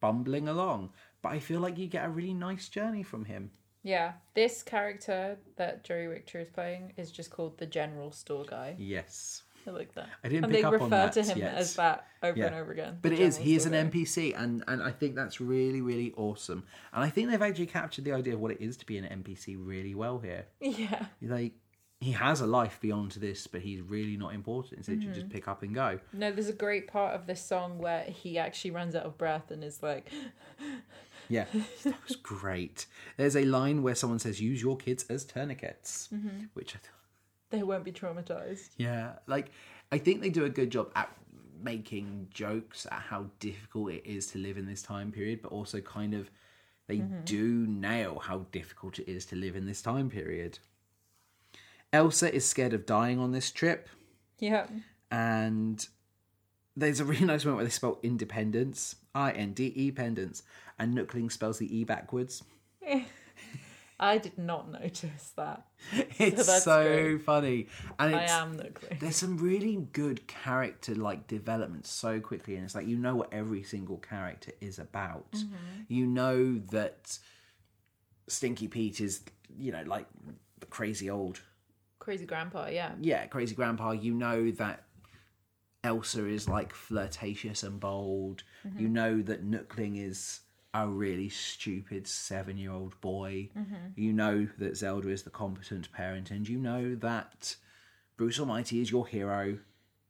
bumbling along. But I feel like you get a really nice journey from him. Yeah. This character that Joey Richter is playing is just called the General Store Guy. Yes. I like that. I didn't and pick they up refer on that to him yet. as that over Yeah. and over again. But it is he is an Guy. NPC, and, and I think that's really, really awesome. And I think they've actually captured the idea of what it is to be an NPC really well here. Yeah. Like, he has a life beyond this, but he's really not important. Literally Mm-hmm. just pick up and go. No, there's a great part of this song where he actually runs out of breath and is like, Yeah, that was great. There's a line where someone says, use your kids as tourniquets, Mm-hmm. which I thought, they won't be traumatized. yeah, like, I think they do a good job at making jokes at how difficult it is to live in this time period, but also kind of they do nail how difficult it is to live in this time period. Elsa is scared of dying on this trip, Yeah. and there's a really nice moment where they spell independence, I N D E pendants, and Nookling spells the E backwards. I did not notice that. It's that's so funny, and I am Nookling. there's some really good character like development so quickly and it's like you know what every single character is about mm-hmm. you know that stinky pete is you know like the crazy old Crazy grandpa, yeah. yeah crazy grandpa you know that elsa is like flirtatious and bold mm-hmm. you know that nookling is a really stupid seven year old boy mm-hmm. you know that zelda is the competent parent and you know that Bruce Almighty is your hero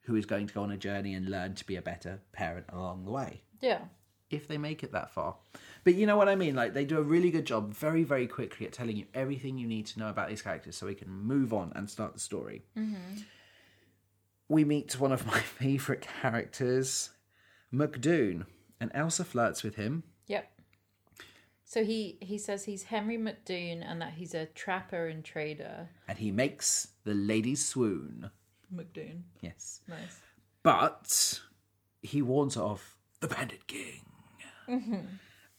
who is going to go on a journey and learn to be a better parent along the way. Yeah. If they make it that far. But you know what I mean? Like, they do a really good job very, very quickly at telling you everything you need to know about these characters so we can move on and start the story. Mm-hmm. We meet one of my favourite characters, McDoon, and Elsa flirts with him. Yep. So he he says he's Henry McDoon and that he's a trapper and trader. And he makes the ladies swoon. McDoon. Yes. Nice. But he warns her of the Bandit King. Mm-hmm.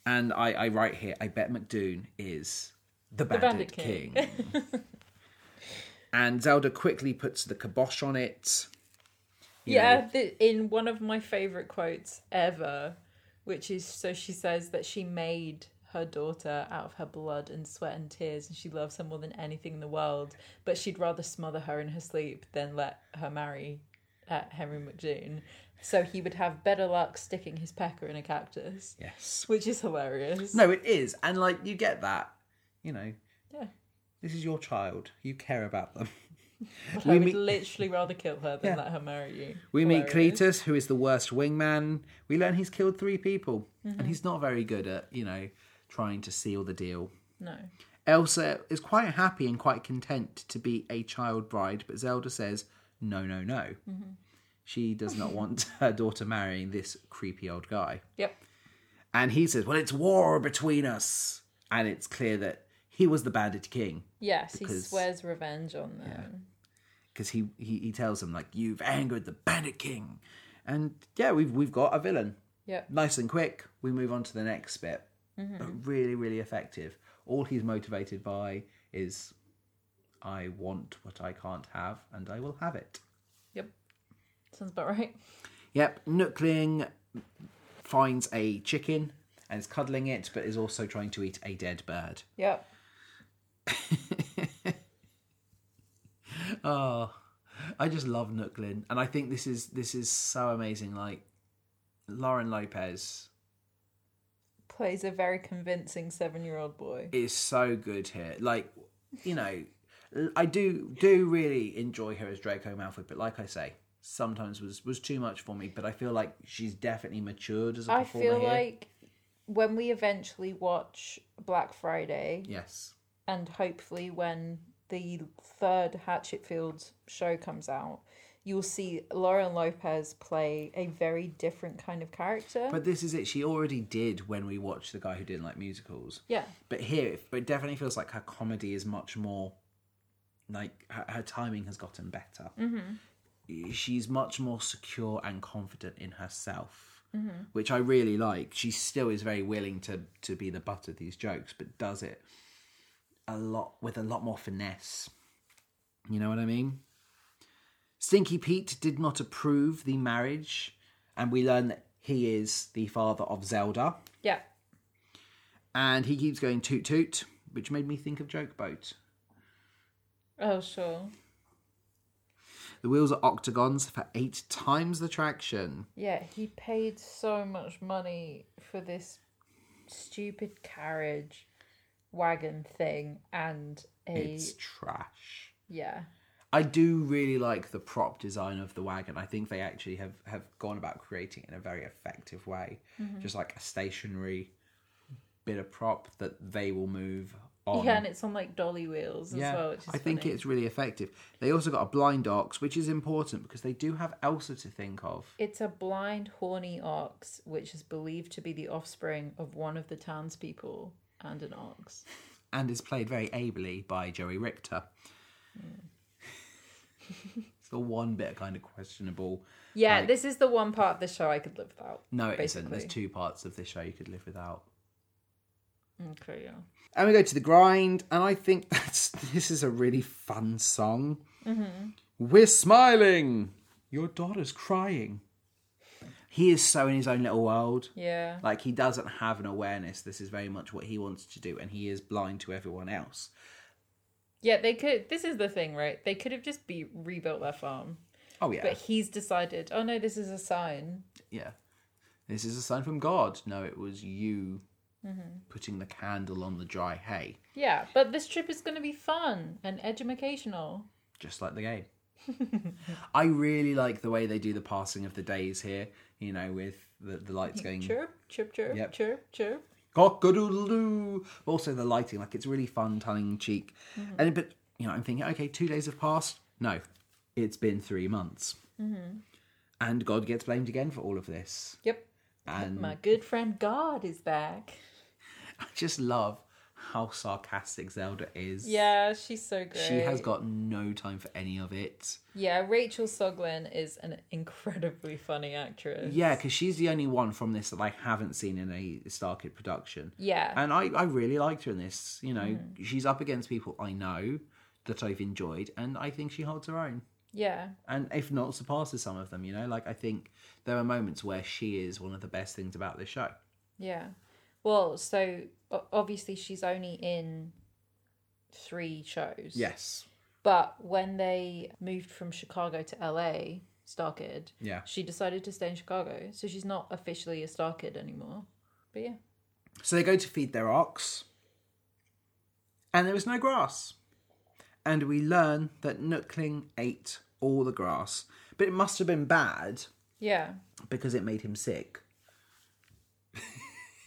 And I, I write here, I bet McDoon is the Bandit, Bandit King. King. and Zelda quickly puts the kibosh on it. Yeah, the, in one of my favorite quotes ever, which is so she says that she made her daughter out of her blood and sweat and tears, and she loves her more than anything in the world. But she'd rather smother her in her sleep than let her marry uh, Henry McDoon. So he would have better luck sticking his pecker in a cactus, Yes. which is hilarious. No, it is, and like you get that. You know, Yeah. this is your child. You care about them. But We I would meet- literally rather kill her than Yeah. let her marry you. We meet Hilarious. Cletus, who is the worst wingman. We learn he's killed three people, Mm-hmm. and he's not very good at you know trying to seal the deal. No. Elsa is quite happy and quite content to be a child bride, but Zelda says, no, no, no. She does not want her daughter marrying this creepy old guy. Yep. And he says, well, it's war between us. And it's clear that he was the bandit king Yes, he swears revenge on them. because he, he, he tells them, like, you've angered the bandit king. And yeah, we've, we've got a villain. Yep. Nice and quick. We move on to the next bit. Mm-hmm. But really, really effective. All he's motivated by is, I want what I can't have, and I will have it. Yep. Sounds about right. Yep, Nookling finds a chicken and is cuddling it, but is also trying to eat a dead bird. Yep. Oh, I just love Nookling, and I think this is this is so amazing. Like Lauren Lopez Plays a very convincing seven year old boy. is so good here. Like, you know, I do do really enjoy her as Draco Malfoy, but like I say, sometimes was was too much for me. But I feel like she's definitely matured as a I performer feel here. like when we eventually watch Black Friday, yes, and hopefully when the third Hatchetfield show comes out, you'll see Lauren Lopez play a very different kind of character. but this is it. She already did when we watched the guy who didn't like musicals. yeah, But here, it- but definitely feels like her comedy is much more like her, her timing has gotten better. Mm-hmm. She's much more secure and confident in herself, which I really like. She still is very willing to to be the butt of these jokes, but does it a lot with a lot more finesse. You know what I mean? Stinky Pete did not approve the marriage, and we learn that he is the father of Zelda yeah, and he keeps going toot toot, which made me think of Joke Boat. oh sure, The wheels are octagons for eight times the traction. yeah. He paid so much money for this stupid carriage wagon thing and a It's trash. yeah. I do really like the prop design of the wagon. I think they actually have, have gone about creating it in a very effective way. Mm-hmm. Just like a stationary bit of prop that they will move on. Yeah, and it's on like dolly wheels as well, which is I think it's really effective. They also got a blind ox, which is important because they do have Elsa to think of. It's a blind, horny ox, which is believed to be the offspring of one of the townspeople and an ox. and is played very ably by Joey Richter. it's the one bit kind of questionable. Yeah, Like- this is the one part of the show I could live without. No, it not There's two parts of this show you could live without. Okay, yeah. And we go to the grind, and I think that's this is a really fun song. Mm-hmm. We're smiling. Your daughter's crying. He is so in his own little world. Yeah. Like he doesn't have an awareness. This is very much what he wants to do, and he is blind to everyone else. Yeah, they could. This is the thing, right? They could have just be rebuilt their farm, Oh yeah, but he's decided. Oh no, this is a sign. yeah. This is a sign from God. No, it was you mm-hmm. putting the candle on the dry hay, Yeah, but this trip is going to be fun and educational. just like the game. I really like the way they do the passing of the days here. You know, with the, the lights going Chirp, chirp, chirp, Yep. chirp, chirp. cock-a-doodle-doo. Also the lighting, like it's really fun, tongue in cheek. Mm-hmm. And but you know, I'm thinking, okay, two days have passed. No, it's been three months, mm-hmm. and God gets blamed again for all of this. Yep. And My good friend God is back. I just love how sarcastic Zelda is. Yeah, she's so great. She has got no time for any of it. Yeah, Rachael Soglin is an incredibly funny actress. Yeah, because she's the only one from this that I haven't seen in a Star Kid production. Yeah. And I, I really liked her in this. You know, mm-hmm. she's up against people I know that I've enjoyed, and I think she holds her own. Yeah. And if not, surpasses some of them, you know? Like, I think there are moments where she is one of the best things about this show. Yeah. Well, so obviously she's only in three shows. Yes. But when they moved from Chicago to LA, Star Kid, Yeah. she decided to stay in Chicago. So she's not officially a Star Kid anymore. But yeah. So they go to feed their ox, and there was no grass. And we learn that Nookling ate all the grass, but it must have been bad Yeah. because it made him sick.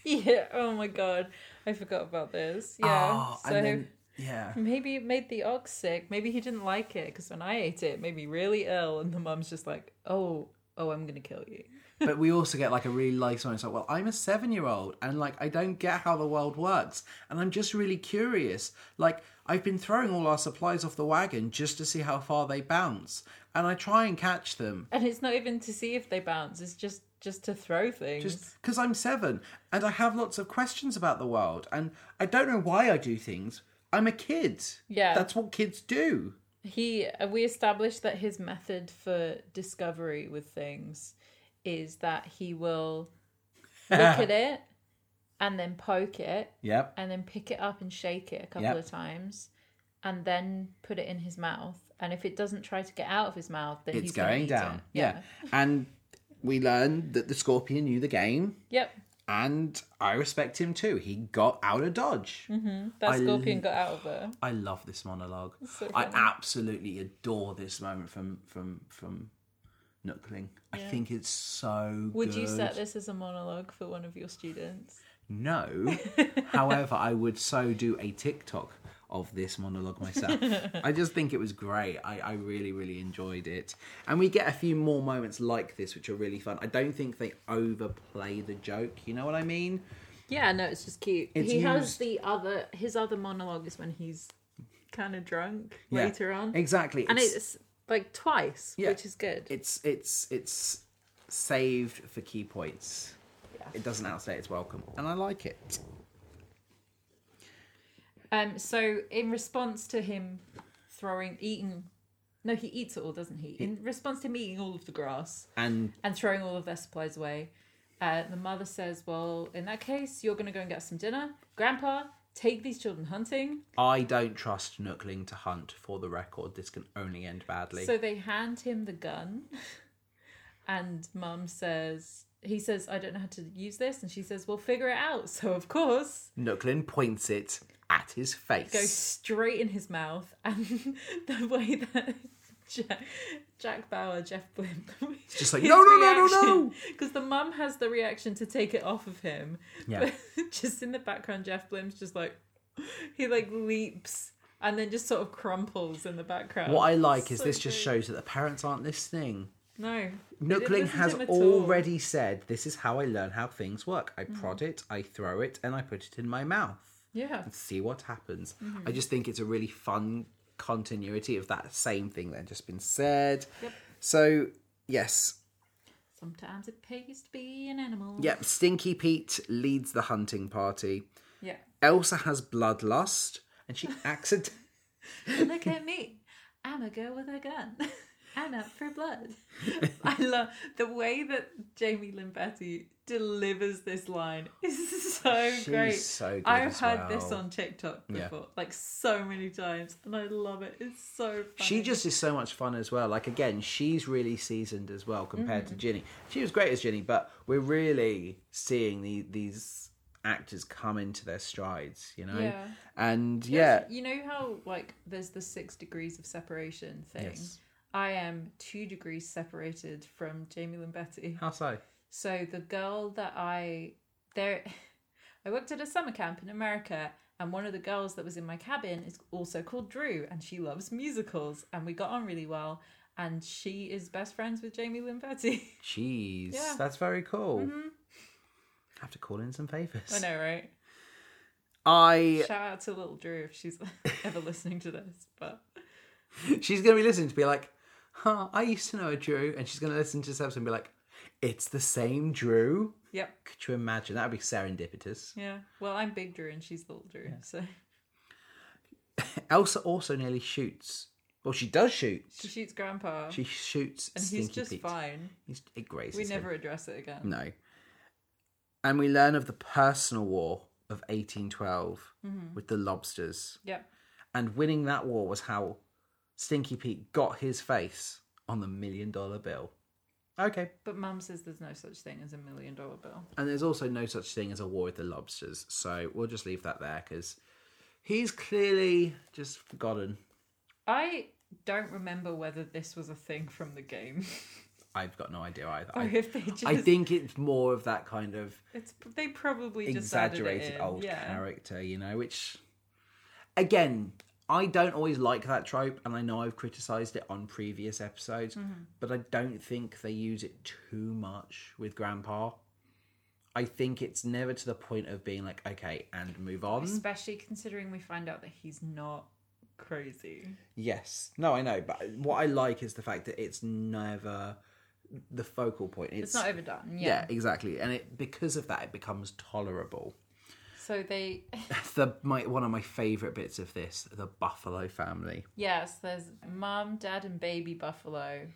Yeah. Oh my god. I forgot about this. Yeah. Oh, so then, yeah. maybe it made the ox sick. Maybe he didn't like it because when I ate it, it made me really ill. And the mum's just like, oh, oh, I'm going to kill you. but we also get like a really light one. It's like, well, I'm a seven year old and like I don't get how the world works. And I'm just really curious. Like, I've been throwing all our supplies off the wagon just to see how far they bounce. And I try and catch them. And it's not even to see if they bounce, it's just just to throw things. Just because I'm seven and I have lots of questions about the world. And I don't know why I do things. I'm a kid. Yeah. That's what kids do. He uh, we established that his method for discovery with things is that he will look at it and then poke it Yep. and then pick it up and shake it a couple Yep. of times and then put it in his mouth and if it doesn't try to get out of his mouth then It's he's eat down. it. Yeah. And we learned that the scorpion knew the game. Yep. And I respect him too. He got out of Dodge. Mm-hmm. That I scorpion got out of there. I love this monologue. so I absolutely adore this moment from from from Nookling. I think it's so Would you set this as a monologue for one of your students? No. However, I would so do a TikTok of this monologue myself. I just think it was great. I, I really, really enjoyed it. And we get a few more moments like this, which are really fun. I don't think they overplay the joke. You know what I mean? Yeah, no, it's just cute. It's he has the other his other monologue is when he's kind of drunk Yeah. later on. Exactly. and it's like twice, Yeah. which is good. it's it's it's saved for key points. Yeah. It doesn't outstay its welcome, and I like it. Um, so in response to him throwing, eating, no, he eats it all, doesn't he? In response to him eating all of the grass And and throwing all of their supplies away, uh, the mother says, "Well, in that case, you're going to go and get some dinner, Grandpa. Take these children hunting." I don't trust Nookling to hunt. For the record, this can only end badly. So they hand him the gun, and Mum says, "He says I don't know how to use this," and she says, "Well, figure it out." So of course, Nookling points it at his face. Go straight in his mouth, and the way that Jack, Jack Bauer, Jeff Blim, just like, "No, no, no, no, no!" because the mum has the reaction to take it off of him. Yeah. But just in the background, Jeff Blim's just like he like leaps. And then just sort of crumples in the background. What I like is So this just shows that the parents aren't listening. No. Nookling has at all. already said, "This is how I learn how things work. I mm. prod it, I throw it, and I put it in my mouth." Yeah. and see what happens. Mm-hmm. I just think it's a really fun continuity of that same thing that had just been said. Yep. So, yes. Sometimes it pays to be an animal. Yep, Stinky Pete leads the hunting party. Yeah. Elsa has bloodlust and she accident Look at me. I'm a girl with a gun. I'm out for blood. I love the way that Jaime Lyn Beatty delivers this line is so She's great. so good I've heard this on TikTok Yeah. before, like so many times, and I love it. It's so funny. She just is so much fun as well. Like again, she's really seasoned as well compared Mm-hmm. to Ginny. She was great as Ginny, but we're really seeing the, these actors come into their strides, you know. Yeah. And yeah, You know how like there's the six degrees of separation thing. Yes. I am two degrees separated from Jaime Lyn Beatty. how so? So the girl that I there I worked at a summer camp in America and one of the girls that was in my cabin is also called Drew and she loves musicals and we got on really well and she is best friends with Jaime Lyn Beatty. Jeez, Yeah. that's very cool. Mm-hmm. Have to call in some favors. I know, right? I Shout out to little Drew if she's ever listening to this. But she's gonna be listening to be like, huh, I used to know a Drew, and she's gonna listen to this episode and be like, it's the same Drew. yep. Could you imagine? That would be serendipitous. Yeah. Well I'm big Drew and she's little Drew. So Elsa also nearly shoots. Well, she does shoot. she shoots grandpa She shoots and Stinky he's just Pete. fine. He's, it grazes We him. never address it again. No. And we learn of the personal war of 1812 mm-hmm. with the lobsters. Yep. And winning that war was how Stinky Pete got his face on the million dollar bill. Okay. But Mum says there's no such thing as a million dollar bill. And there's also no such thing as a war with the lobsters. So we'll just leave that there because he's clearly just forgotten. I don't remember whether this was a thing from the game. I've got no idea either. or I, if they just I think it's more of that kind of it's they probably just added it exaggerated old yeah. character, you know, which again, I don't always like that trope, and I know I've criticized it on previous episodes, Mm-hmm. but I don't think they use it too much with Grandpa. I think it's never to the point of being like, okay, and move on. Especially considering we find out that he's not crazy. Yes. No, I know, but what I like is the fact that it's never the focal point. It's, It's not overdone. yeah. Yeah. exactly. And it because of that it becomes tolerable. So they The my one of my favorite bits of this, the Buffalo family. yes, there's mum, dad, and baby buffalo.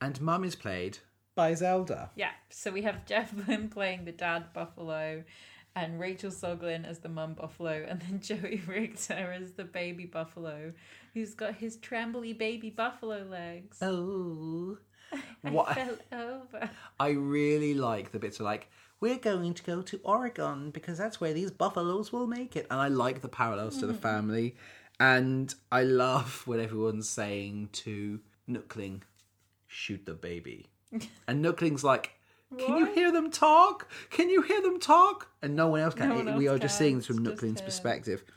And mum is played by Zelda. Yeah. So we have Jeff Blim playing the dad buffalo. And Rachael Soglin as the mum buffalo, and then Joey Richter as the baby buffalo, who's got his trembly baby buffalo legs. Oh. I What fell over. I really like the bits of like, we're going to go to Oregon because that's where these buffaloes will make it. And I like the parallels to the mm-hmm. family. And I love when everyone's saying to Nookling, shoot the baby. and Nookling's like, can you hear them talk? Can you hear them talk? And no one else can. No one we else are just seeing this from It's Nookling's perspective.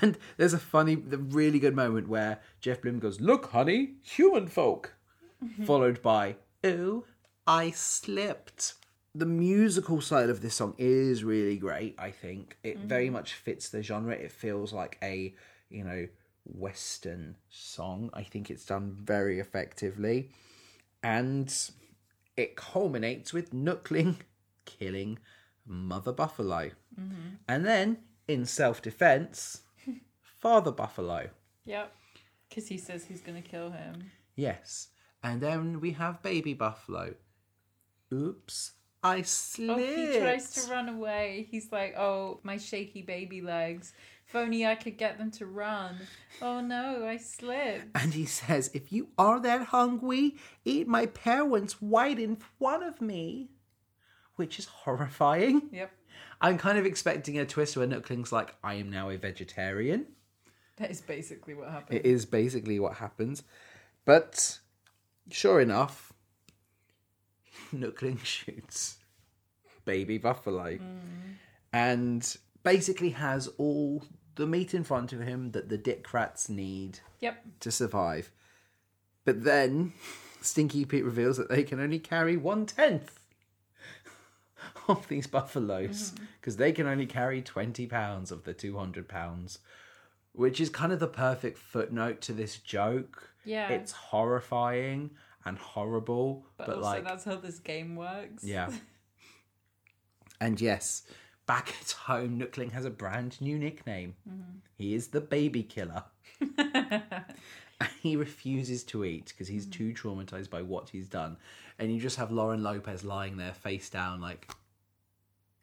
And there's a funny, the really good moment where Jeff Blim goes, "Look, honey, human folk," mm-hmm. followed by, "Oh, I slipped." The musical side of this song is really great. I think it very mm. much fits the genre. It feels like a, you know, western song. I think it's done very effectively, and it culminates with Nookling killing Mother Buffalo. Mm-hmm. And then, in self defense, Father Buffalo. Yep. Because he says he's going to kill him. Yes. And then we have Baby Buffalo. Oops, I slipped. Oh, he tries to run away. He's like, oh, my shaky baby legs. If only I could get them to run. Oh no, I slipped. And he says, If you are that hungry, eat my parents right in front of me. Which is horrifying. Yep. I'm kind of expecting a twist where Nookling's like, I am now a vegetarian. That is basically what happens. It is basically what happens. But sure enough, Nookling shoots baby buffalo mm. and basically has all the meat in front of him that the dick rats need Yep. to survive. But then Stinky Pete reveals that they can only carry one tenth of these buffaloes mm-hmm. because they can only carry 20 pounds of the 200 pounds, which is kind of the perfect footnote to this joke. Yeah. It's horrifying and horrible, But, but, also, like, that's how this game works. yeah. and yes, back at home, Nookling has a brand new nickname. Mm-hmm. He is the baby killer. and he refuses to eat because he's too mm. traumatized by what he's done. And you just have Lauren Lopez lying there, face down, like,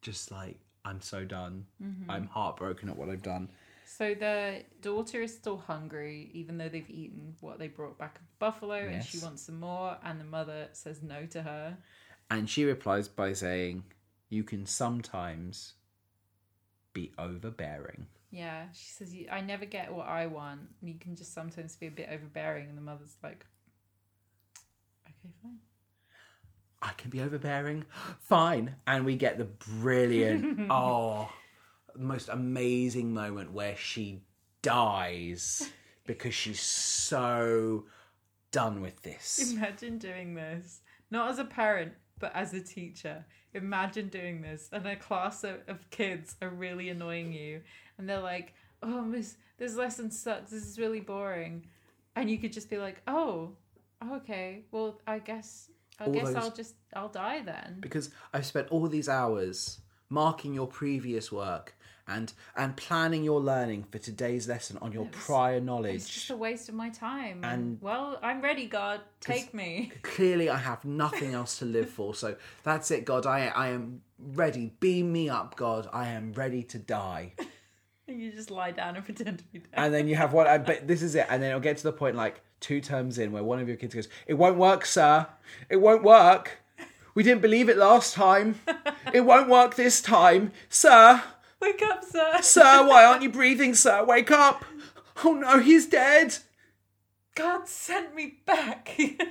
just like, I'm so done. Mm-hmm. I'm heartbroken at what I've done. So the daughter is still hungry, even though they've eaten what they brought back of buffalo, and she wants some more. And the mother says no to her. And she replies by saying, You can sometimes be overbearing. Yeah, she says, "I never get what I want. You can just sometimes be a bit overbearing." And the mother's like, "Okay, fine." I can be overbearing. Fine. And we get the brilliant, oh, most amazing moment where she dies because she's so done with this. Imagine doing this, not as a parent, but as a teacher. Imagine doing this, and a class of, of kids are really annoying you, and they're like, "Oh, Miss, this lesson sucks. This is really boring," and you could just be like, "Oh, okay. Well, I guess, I All guess those- I'll just, I'll die then." Because I've spent all these hours marking your previous work and and planning your learning for today's lesson on your prior knowledge. It's just a waste of my time. And- well, I'm ready, God. Take me. Clearly, I have nothing else to live for. So that's it, God. I I am ready. Beam me up, God. I am ready to die. And you just lie down and pretend to be dead. And then you have one. But this is it. And then it'll get to the point like two terms in where one of your kids goes, "It won't work, sir. It won't work. We didn't believe it last time. It won't work this time, sir." Wake up, sir. Sir, why aren't you breathing, sir? Wake up! Oh no, he's dead! God sent me back.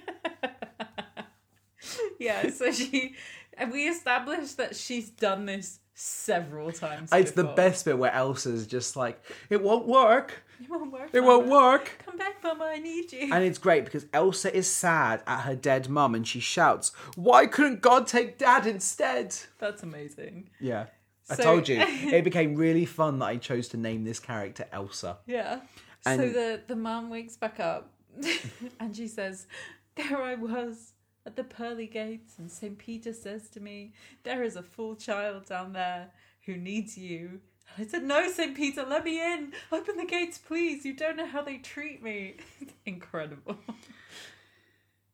yeah, so she and we established that she's done this several times. It's the best bit where Elsa's just like, it won't work. It won't work. It won't work. Come back, Mama. I need you. And it's great because Elsa is sad at her dead mum and she shouts, Why couldn't God take dad instead? That's amazing. Yeah. I So- told you. It became really fun that I chose to name this character Elsa. Yeah. so the the mom wakes back up and she says, "There I was at the pearly gates, and Saint Peter says to me, there is a full child down there who needs you." And I said, "No, Saint Peter, let me in. Open the gates, please. You don't know how they treat me." Incredible.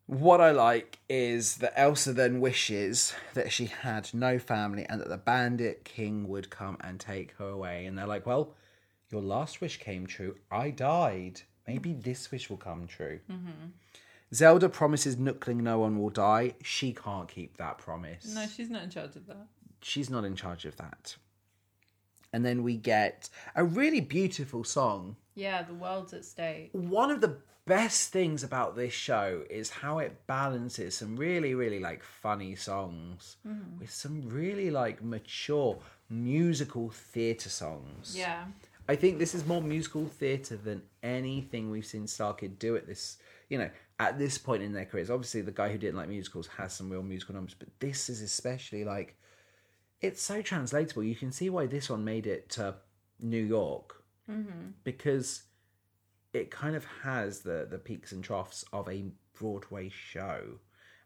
What I like is that Elsa then wishes that she had no family and that the bandit king would come and take her away. And they're like, well, your last wish came true. I died. Maybe this wish will come true. Mm-hmm. Zelda promises Nookling no one will die. She can't keep that promise. No, she's not in charge of that. She's not in charge of that. And then we get a really beautiful song Yeah, the world's at stake. one of the best things about this show is how it balances some really really like funny songs mm-hmm. with some really like mature musical theatre songs. Yeah. i think this is more musical theatre than anything we've seen star kid do at this you know at this point in their careers. Obviously the guy who didn't like musicals has some real musical numbers but this is especially like it's so translatable. You can see why this one made it to new york mm-hmm. because it kind of has the the peaks and troughs of a Broadway show,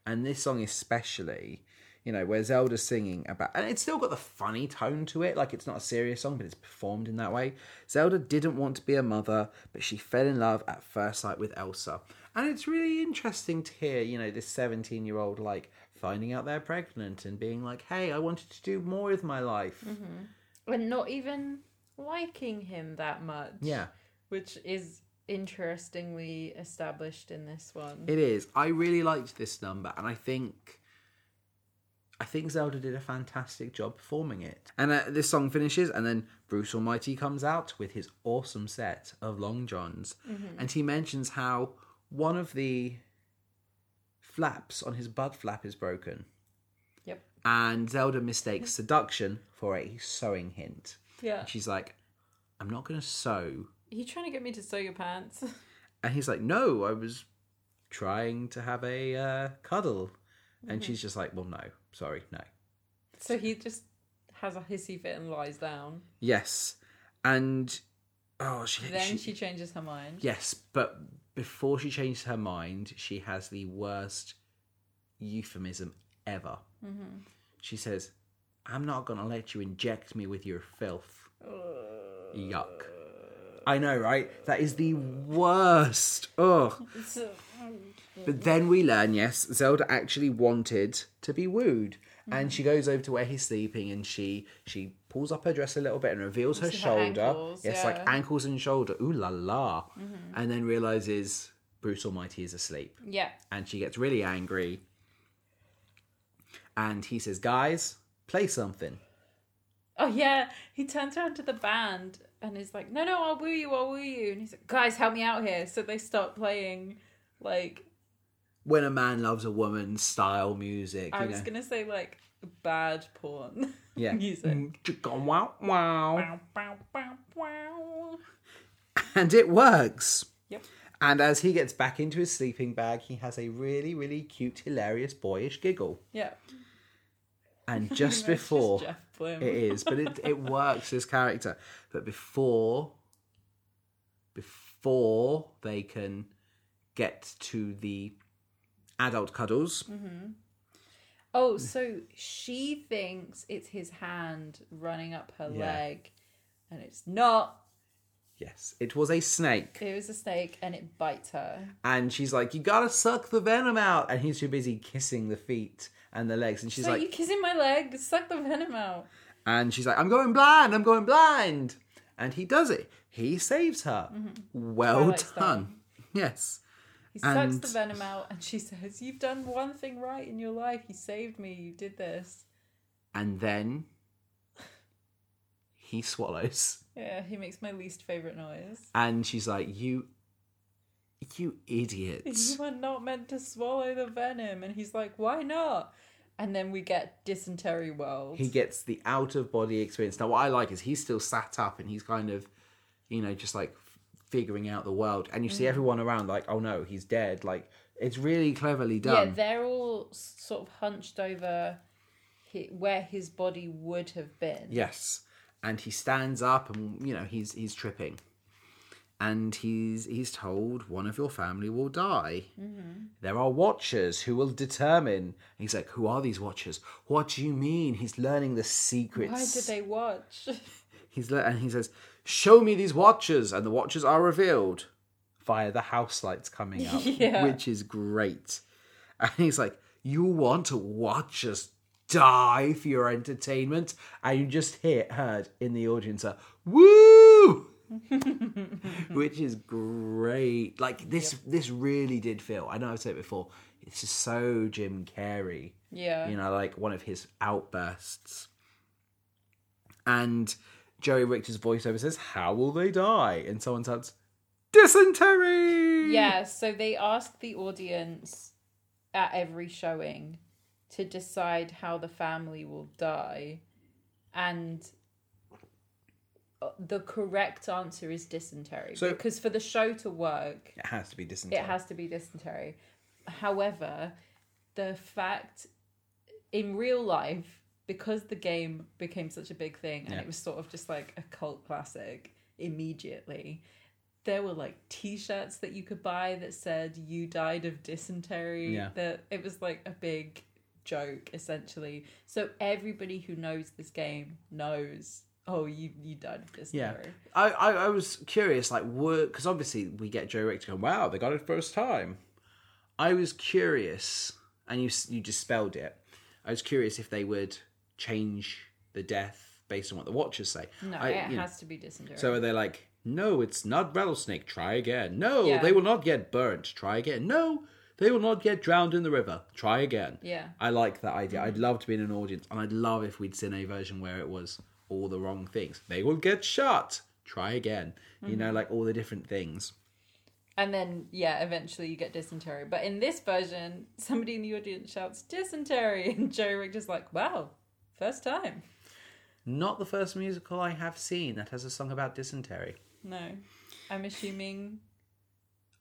and this song especially, you know, where Zelda's singing about, and it's still got the funny tone to it, like it's not a serious song, but it's performed in that way. Zelda didn't want to be a mother, but she fell in love at first sight with Elsa, and it's really interesting to hear, you know, this seventeen year old like finding out they're pregnant and being like, hey, I wanted to do more with my life. Mm-hmm. And not even liking him that much. Yeah. Which is interestingly established in this one. It is. I really liked this number, and I think, I think Zelda did a fantastic job performing it. And uh, this song finishes, and then Bruce Almighty comes out with his awesome set of long johns, and he mentions how one of the flaps on his butt flap is broken, Yep. and Zelda mistakes seduction for a sewing hint. Yeah. And she's like, "I'm not going to sew." Are you trying to get me to sew your pants? And he's like, "No, I was trying to have a uh, cuddle." And she's just like, "Well, no, sorry, no." so he just has a hissy fit and lies down. Yes, and oh, she, Then she, she changes her mind. yes, but before she changes her mind, she has the worst euphemism ever. She says, "I'm not gonna let you inject me with your filth." Yuck. I know, right? That is the worst. Ugh. But then we learn, yes, Zelda actually wanted to be wooed. And she goes over to where he's sleeping and she she pulls up her dress a little bit and reveals her shoulder. ankles, yes, like yeah. Mm-hmm. ankles and shoulder. Ooh la la. And then realizes Bruce Almighty is asleep. yeah. And she gets really angry. And he says, Guys, play something. Oh yeah, he turns around to the band and is like, "No, no, I'll woo you, I'll woo you." And he's like, "Guys, help me out here." So they start playing like When a man loves a woman style music. I you was know. gonna say like bad porn yeah. music. Mm, chicka wow wow. Bow, bow, bow, bow. And it works. Yep. And as he gets back into his sleeping bag, he has a really, really cute, hilarious, boyish giggle. Yeah. And That's just before Jeff Blim. it is, but it it works his character. But before before they can get to the adult cuddles, mm-hmm. Oh, so she thinks it's his hand running up her Yeah. leg, and it's not. Yes, it was a snake. It was a snake, and it bites her. And she's like, You gotta suck the venom out. And he's too busy kissing the feet and the legs. And she's so like, you kissing my leg? Suck the venom out. And she's like, I'm going blind, I'm going blind. And he does it. He saves her. Well Mm-hmm. Style. done. Yes. He sucks the venom out, and she says, "You've done one thing right in your life. You saved me. You did this." And then he swallows. Yeah, he makes my least favorite noise. And she's like, You you idiot. You are not meant to swallow the venom, and he's like, "Why not?" And then we get dysentery world. he gets the out of body experience. Now, what I like is he's still sat up and he's kind of, you know, just like figuring out the world. And you see Mm. everyone around like, oh no, he's dead. Like, it's really cleverly done. yeah, they're all sort of hunched over where his body would have been. yes. And he stands up and, you know, he's he's tripping. And he's he's told one of your family will die. Mm-hmm. There are watchers who will determine. He's like, who are these watchers? What do you mean? He's learning the secrets. Why did they watch? He's le- and he says, "Show me these watchers, and the watchers are revealed via the house lights coming up, Yeah. which is great. And he's like, "You want to watch us die for your entertainment?" And you just hear heard in the audience a "woo," which is great. Like this, this really did feel. I know I've said it before. It's just so Jim Carrey yeah. you know, like one of his outbursts. And Joey Richter's voiceover says, How will they die? And someone says, Dysentery! Yeah, so they ask the audience at every showing to decide how the family will die. And the correct answer is dysentery. So- because for the show to work, It has to be dysentery. it has to be dysentery. However, the fact in real life, because the game became such a big thing and Yeah. it was sort of just like a cult classic immediately, there were like t-shirts that you could buy that said you died of dysentery. Yeah. That it was like a big joke essentially. So everybody who knows this game knows, oh, you you died of Yeah. I, I, I was curious, like, because obviously we get Joey Richter going, Wow, they got it first time. I was curious, and you, you just spelled it. I was curious if they would change the death based on what the Watchers say. No, I- it you know, has to be dysentery. So are they like, no, it's not rattlesnake, try again. No, Yeah. they will not get burnt, try again. No, they will not get drowned in the river, try again. yeah. I like that idea. Mm-hmm. I'd love to be in an audience, and I'd love if we'd seen a version where it was all the wrong things. They will get shot, try again. You know, like all the different things. And then, yeah, eventually you get dysentery. But in this version, somebody in the audience shouts dysentery, and Joey Richter's like, "Wow, first time." Not the first musical I have seen that has a song about dysentery. No, I'm assuming.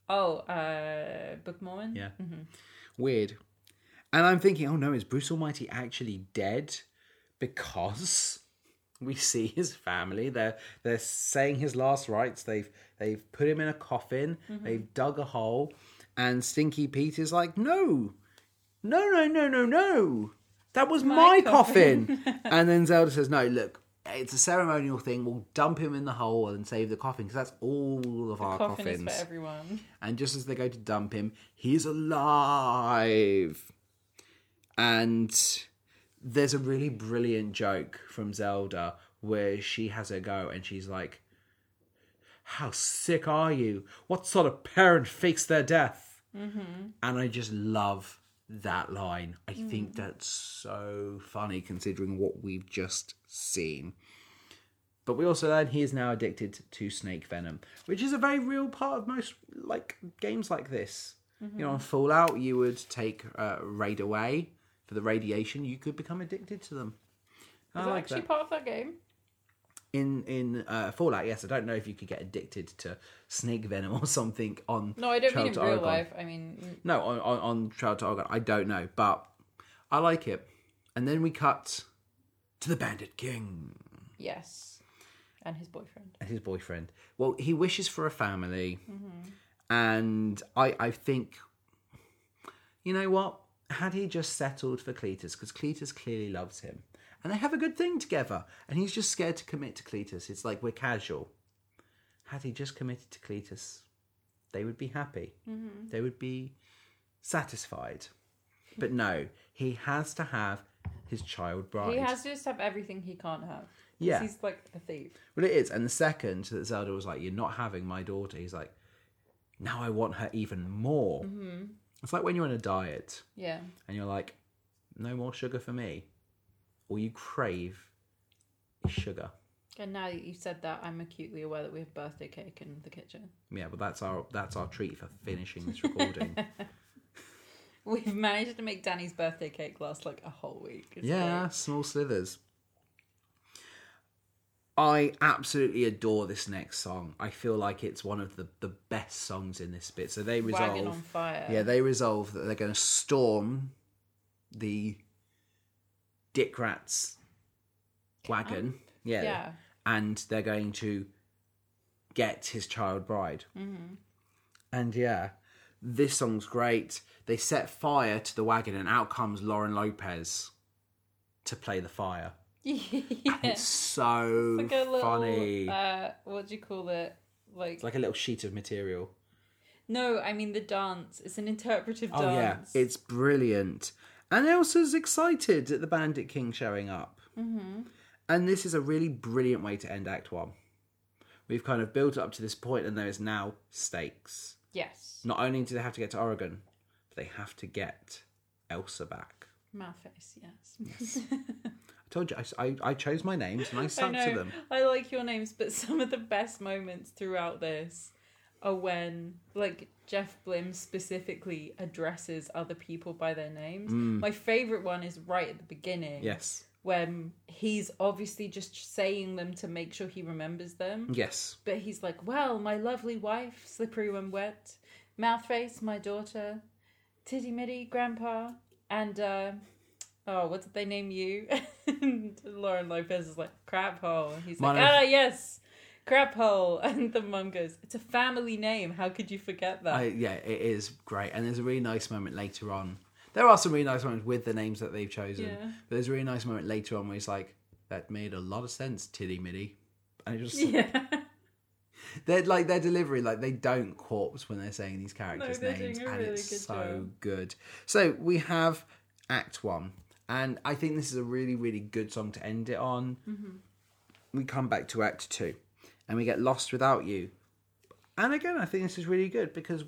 Oh, uh, Book Mormon. Yeah. Weird. And I'm thinking, oh no, is Bruce Almighty actually dead? Because we see his family. They're they're saying his last rites. They've they've put him in a coffin. Mm-hmm. They've dug a hole, and Stinky Pete is like, no, no, no, no, no, no. That was my, My coffin. and then Zelda says, no, look. It's a ceremonial thing. We'll dump him in the hole and save the coffin because that's all of our Coffin coffins. for everyone. And just as they go to dump him, he's alive. And there's a really brilliant joke from Zelda where she has a go and she's like, How sick are you? What sort of parent fakes their death? Mm-hmm. And I just love that line. I think that's so funny considering what we've just seen. But we also learn he is now addicted to snake venom, which is a very real part of most like games like this. You know, on Fallout, you would take uh, RadAway for the radiation. You could become addicted to them. I that like actually that. part of that game? In in uh, Fallout, yes, I don't know if you could get addicted to snake venom or something on. No, I don't Trail mean in real Oregon. life. I mean, No, on, on, on Trail to Oregon. I don't know, but I like it. And then we cut to the Bandit King yes, and his boyfriend. and his boyfriend. Well, he wishes for a family, and I I think, you know what? Had he just settled for Cletus, because Cletus clearly loves him, and they have a good thing together. And he's just scared to commit to Cletus. It's like we're casual. Had he just committed to Cletus, they would be happy. They would be satisfied. But no, he has to have his child bride. He has to just have everything he can't have. Yeah. He's like a thief. Well, it is. And the second that Zelda was like, "You're not having my daughter," he's like, "Now I want her even more." Mm-hmm. It's like when you're on a diet Yeah. and you're like, "No more sugar for me," all you crave is sugar. And now that you've said that, I'm acutely aware that we have birthday cake in the kitchen. Yeah, but that's our that's our treat for finishing this recording. We've managed to make Danny's birthday cake last like a whole week. Yeah, small slithers. I absolutely adore this next song. I feel like it's one of the, the best songs in this bit. So they resolve Wagon on fire. Yeah, they resolve that they're going to storm the Dick Rats wagon. Yeah. Yeah. And they're going to get his child bride. Mm-hmm. And yeah, this song's great. They set fire to the wagon, and out comes Lauren Lopez to play the fire. Yeah. It's so Like a little, funny. uh, what do you call it? Like, it's like a little sheet of material. no, I mean the dance. It's an interpretive Oh yeah, dance. it's brilliant. And Elsa's excited at the Bandit King showing up. Mm-hmm. And this is a really brilliant way to end Act One. We've kind of built up to this point, and there is now stakes. yes. Not only do they have to get to Oregon, but they have to get Elsa back. Mouthface, yes. I told you, I, I, I chose my names and I I stuck to them. I like your names, but some of the best moments throughout this are when, like, Jeff Blim specifically addresses other people by their names. My favorite one is right at the beginning. Yes. When he's obviously just saying them to make sure he remembers them. Yes. But he's like, well, my lovely wife, slippery when wet, Mouthface, my daughter, Titty Mitty, Grandpa, and uh, oh, what did they name you? and Lauren Lopez is like crap hole. And he's like, Mine ah, yes, crap hole. And the mum goes, it's a family name. How could you forget that? I, yeah, it is great. And there's a really nice moment later on. There are some really nice moments with the names that they've chosen. Yeah. But there's a really nice moment later on where he's like, that made a lot of sense, Tiddy Middy. And it just, yeah, they're like, their delivery, like, they don't corpse when they're saying these characters' they're names. And really it's good so job. good. So we have Act One. And I think this is a really, really good song to end it on. Mm-hmm. We come back to Act Two and we get Lost Without You. And again, I think this is really good because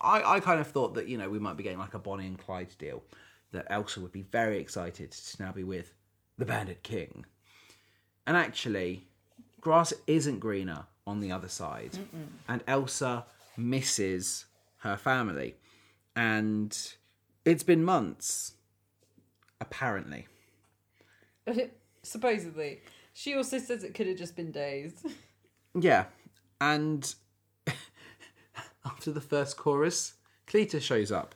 I, I kind of thought that, you know, we might be getting like a Bonnie and Clyde deal. That Elsa would be very excited to now be with the Bandit King. And actually, grass isn't greener on the other side. And Elsa misses her family. And it's been months, apparently. supposedly. She also says it could have just been days. Yeah. And after the first chorus, Cletus shows up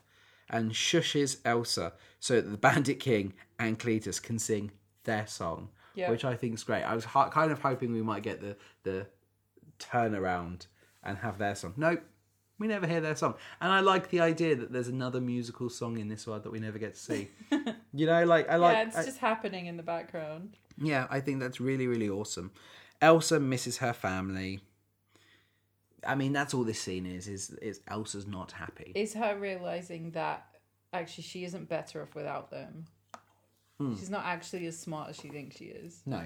and shushes Elsa so that the Bandit King and Cletus can sing their song, Yeah. which I think is great. I was ha- kind of hoping we might get the, the turnaround and have their song. Nope. We never hear their song. And I like the idea that there's another musical song in this world that we never get to see. you know, like I like yeah, it's I- just happening in the background. yeah, I think that's really, really awesome. Elsa misses her family. I mean, that's all this scene is. Is is Elsa's not happy? Is her realizing that actually she isn't better off without them. Hmm. She's not actually as smart as she thinks she is. no.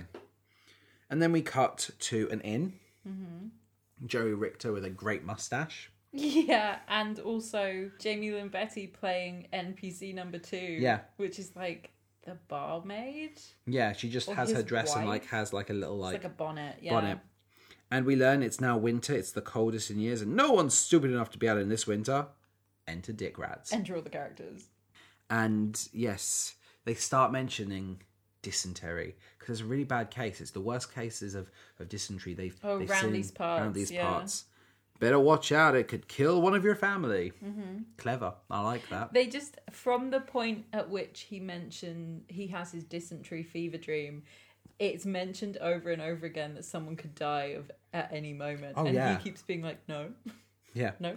And then we cut to an inn. Mm-hmm. Joey Richter with a great mustache. Yeah, and also Jaime Lyn Beatty playing NPC number two. Yeah. Which is like the barmaid. Yeah, she just Or has her his dress and like has like a little like, like, a bonnet. Yeah. bonnet. And we learn it's now winter. It's the coldest in years, and no one's stupid enough to be out in this winter. Enter Dick Rats. Enter all the characters. And yes, they start mentioning dysentery because it's a really bad case. It's the worst cases of, of dysentery they've, Oh, they've round seen these parts, around these yeah. parts. Better watch out; it could kill one of your family. Mm-hmm. Clever, I like that. They just from the point at which he mentioned he has his dysentery fever dream, it's mentioned over and over again that someone could die of at any moment, Oh, and yeah. he keeps being like, "No, Yeah, no."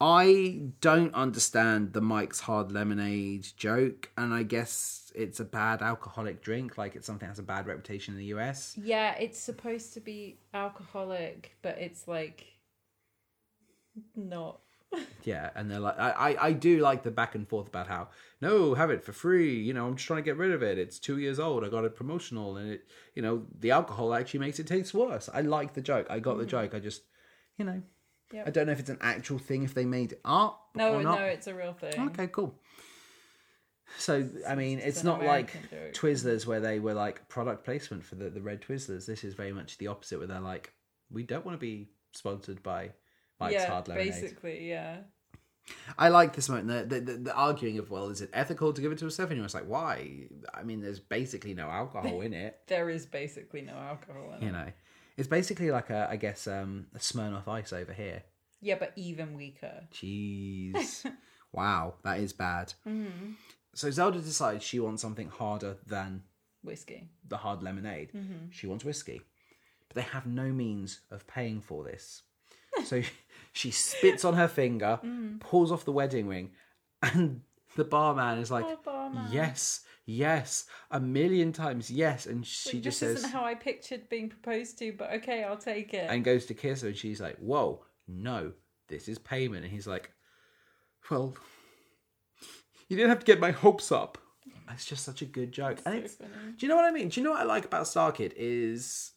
I don't understand the Mike's Hard Lemonade joke, and I guess it's a bad alcoholic drink, like it's something that has a bad reputation in the US. Yeah, it's supposed to be alcoholic, but it's like not. Yeah, and they're like, I, I, I do like the back and forth about how no, have it for free. You know, I'm just trying to get rid of it. It's two years old. I got it promotional, and it, you know, the alcohol actually makes it taste worse. I like the joke. I got the mm. joke. I just, you know, Yep. I don't know if it's an actual thing if they made up No, or not. no, it's a real thing. Okay, cool. So I mean, it's, an not like joke. Twizzlers where they were like product placement for the the red Twizzlers. This is very much the opposite, where they're like, we don't want to be sponsored by Mike's yeah, Hard Lemonade. basically, yeah. I like this moment. The, the, the, the arguing of well, is it ethical to give it to a seven year old? It's like why? I mean, there's basically no alcohol in it. There is basically no alcohol in it. You know, it's basically like a I guess um, a Smirnoff Ice over here. Yeah, but even weaker. Jeez. wow, that is bad. Mm-hmm. So Zelda decides she wants something harder than Whiskey. the hard lemonade. Mm-hmm. She wants whiskey. But they have no means of paying for this. So she spits on her finger, Mm. pulls off the wedding ring, and the barman is like, Oh, barman. Yes, yes, a million times yes. And she just this says, isn't how I pictured being proposed to, but okay, I'll take it. and goes to kiss her, and she's like, "Whoa, no, this is payment." And he's like, "Well, you didn't have to get my hopes up." It's just such a good joke, and so it's. funny. Do you know what I mean? Do you know what I like about Star Kid is,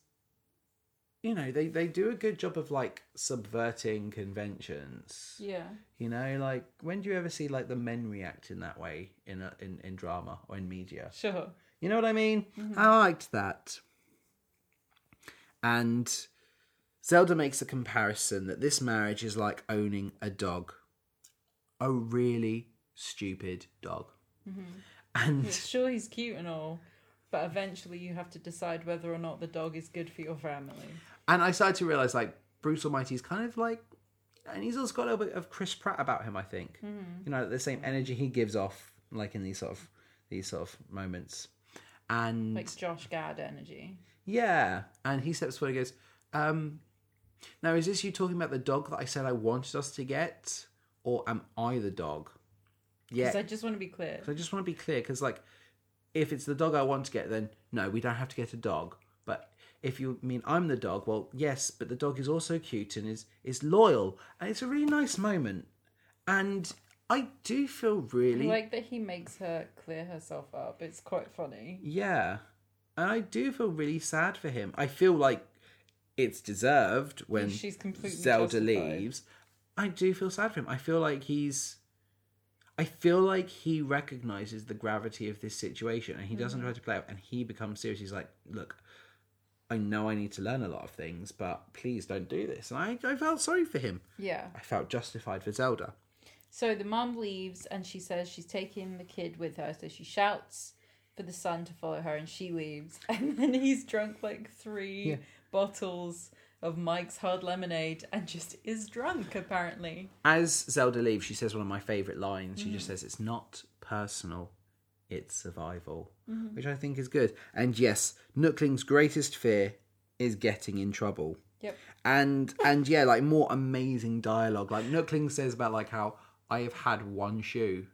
you know, they they do a good job of like subverting conventions. Yeah. You know, like when do you ever see like the men react in that way in a, in in drama or in media? Sure. You know what I mean? Mm-hmm. I liked that. And Zelda makes a comparison that this marriage is like owning a dog. A really stupid dog. Mm-hmm. And Sure, he's cute and all, but eventually you have to decide whether or not the dog is good for your family. And I started to realize like Bruce Almighty is kind of like and he's also got a little bit of Chris Pratt about him, I think. You know, the same energy he gives off like in these sort of these sort of moments. And Like Josh Gad energy. Yeah, and he steps forward and goes, um, "Now, is this you talking about the dog that I said I wanted us to get, or am I the dog?" Yeah, I just want to be clear. I just want to be clear because, like, if it's the dog I want to get, then no, we don't have to get a dog. If you mean I'm the dog, well, yes, but the dog is also cute and is is loyal, and it's a really nice moment. And I do feel I really like that he makes her clear herself up. It's quite funny. Yeah. And I do feel really sad for him. I feel like it's deserved when She's completely Zelda justified. leaves. I do feel sad for him. I feel like he's I feel like he recognizes the gravity of this situation and he doesn't mm. try to play it and he becomes serious. He's like, look, I know I need to learn a lot of things, but please don't do this. And I, I felt sorry for him. Yeah. I felt justified for Zelda. So the mum leaves and she says she's taking the kid with her. So she shouts for the son to follow her and she leaves. And then he's drunk like three Yeah. bottles of Mike's hard lemonade and just is drunk apparently. As Zelda leaves, she says one of my favorite lines. She just mm. says, It's not personal, it's survival, mm-hmm. which I think is good. And yes, Nookling's greatest fear is getting in trouble. Yep. And and yeah, like more amazing dialogue. Like Nookling says about like how I have had one shoe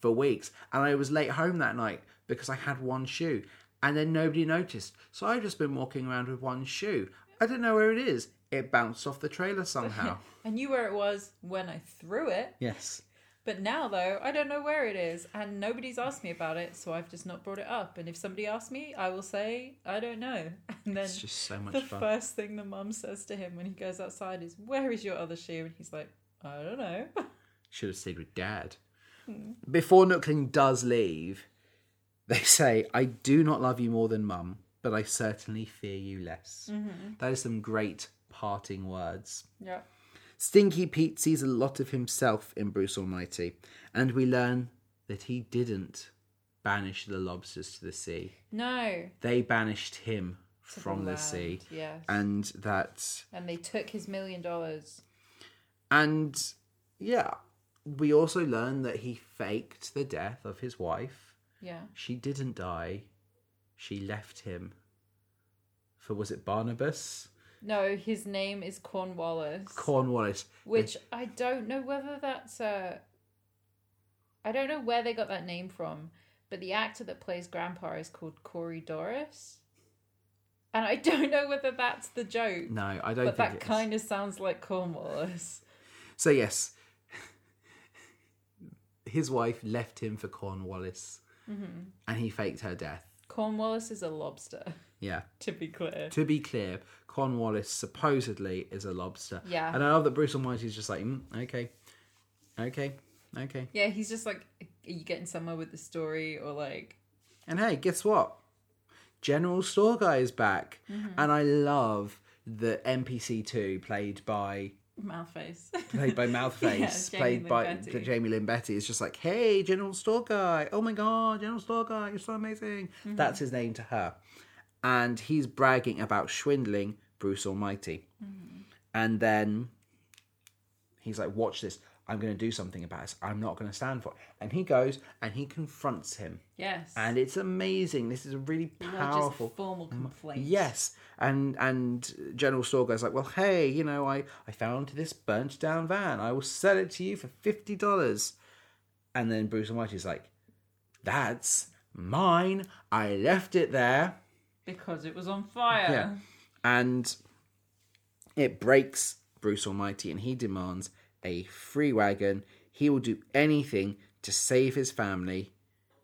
for weeks, and I was late home that night because I had one shoe, and then nobody noticed. So I've just been walking around with one shoe. I don't know where it is. It bounced off the trailer somehow. I knew where it was when I threw it, yes. But now though I don't know where it is and nobody's asked me about it, so I've just not brought it up. And if somebody asks me, I will say I don't know. And then It's just so much the fun. first thing the mum says to him when he goes outside is, "Where is your other shoe?" And he's like, "I don't know." Should have stayed with Dad. Hmm. Before Nookling does leave, they say, I do not love you more than Mum, but I certainly fear you less. Mm-hmm. That is some great parting words. yeah. Stinky Pete sees a lot of himself in Bruce Almighty, and we learn that he didn't banish the lobsters to the sea. No. They banished him from the, land, sea. Yes. And that and they took his million dollars. And yeah, we also learn that he faked the death of his wife. Yeah. She didn't die. She left him for was it Barnabas? No, his name is Cornwallis. Cornwallis. which I don't know whether that's a. I don't know where they got that name from, but the actor that plays Grandpa is called Corey Dorris. And I don't know whether that's the joke, No, I don't but that kind of sounds like Cornwallis. So yes, his wife left him for Cornwallis, Mm-hmm. and he faked her death. Cornwallis is a lobster, Yeah. to be clear. To be clear, Cornwallis supposedly is a lobster. Yeah. And I love that Bruce Almighty is just like, mm, okay, okay, okay. Yeah, he's just like, are you getting somewhere with the story or like, And hey, guess what? General Store Guy is back, Mm-hmm. and I love the NPC two played by mouth face? played by Mouthface, Yeah, played by Beatty. the Jaime Lyn Beatty. It's just like, hey, General Store Guy. Oh my god, General Store Guy, you're so amazing. Mm-hmm. That's his name to her. And he's bragging about swindling Bruce Almighty. Mm-hmm. And then he's like, watch this. I'm going to do something about this. I'm not going to stand for it. And he goes and he confronts him. yes. And it's amazing. This is a really powerful. formal complaint. Yes, and and General Store guy's like, well, hey, you know, I I found this burnt down van. I will sell it to you for fifty dollars. And then Bruce Almighty's like, that's mine. I left it there, Because it was on fire. Yeah. And it breaks Bruce Almighty, and he demands a free wagon. He will do anything to save his family,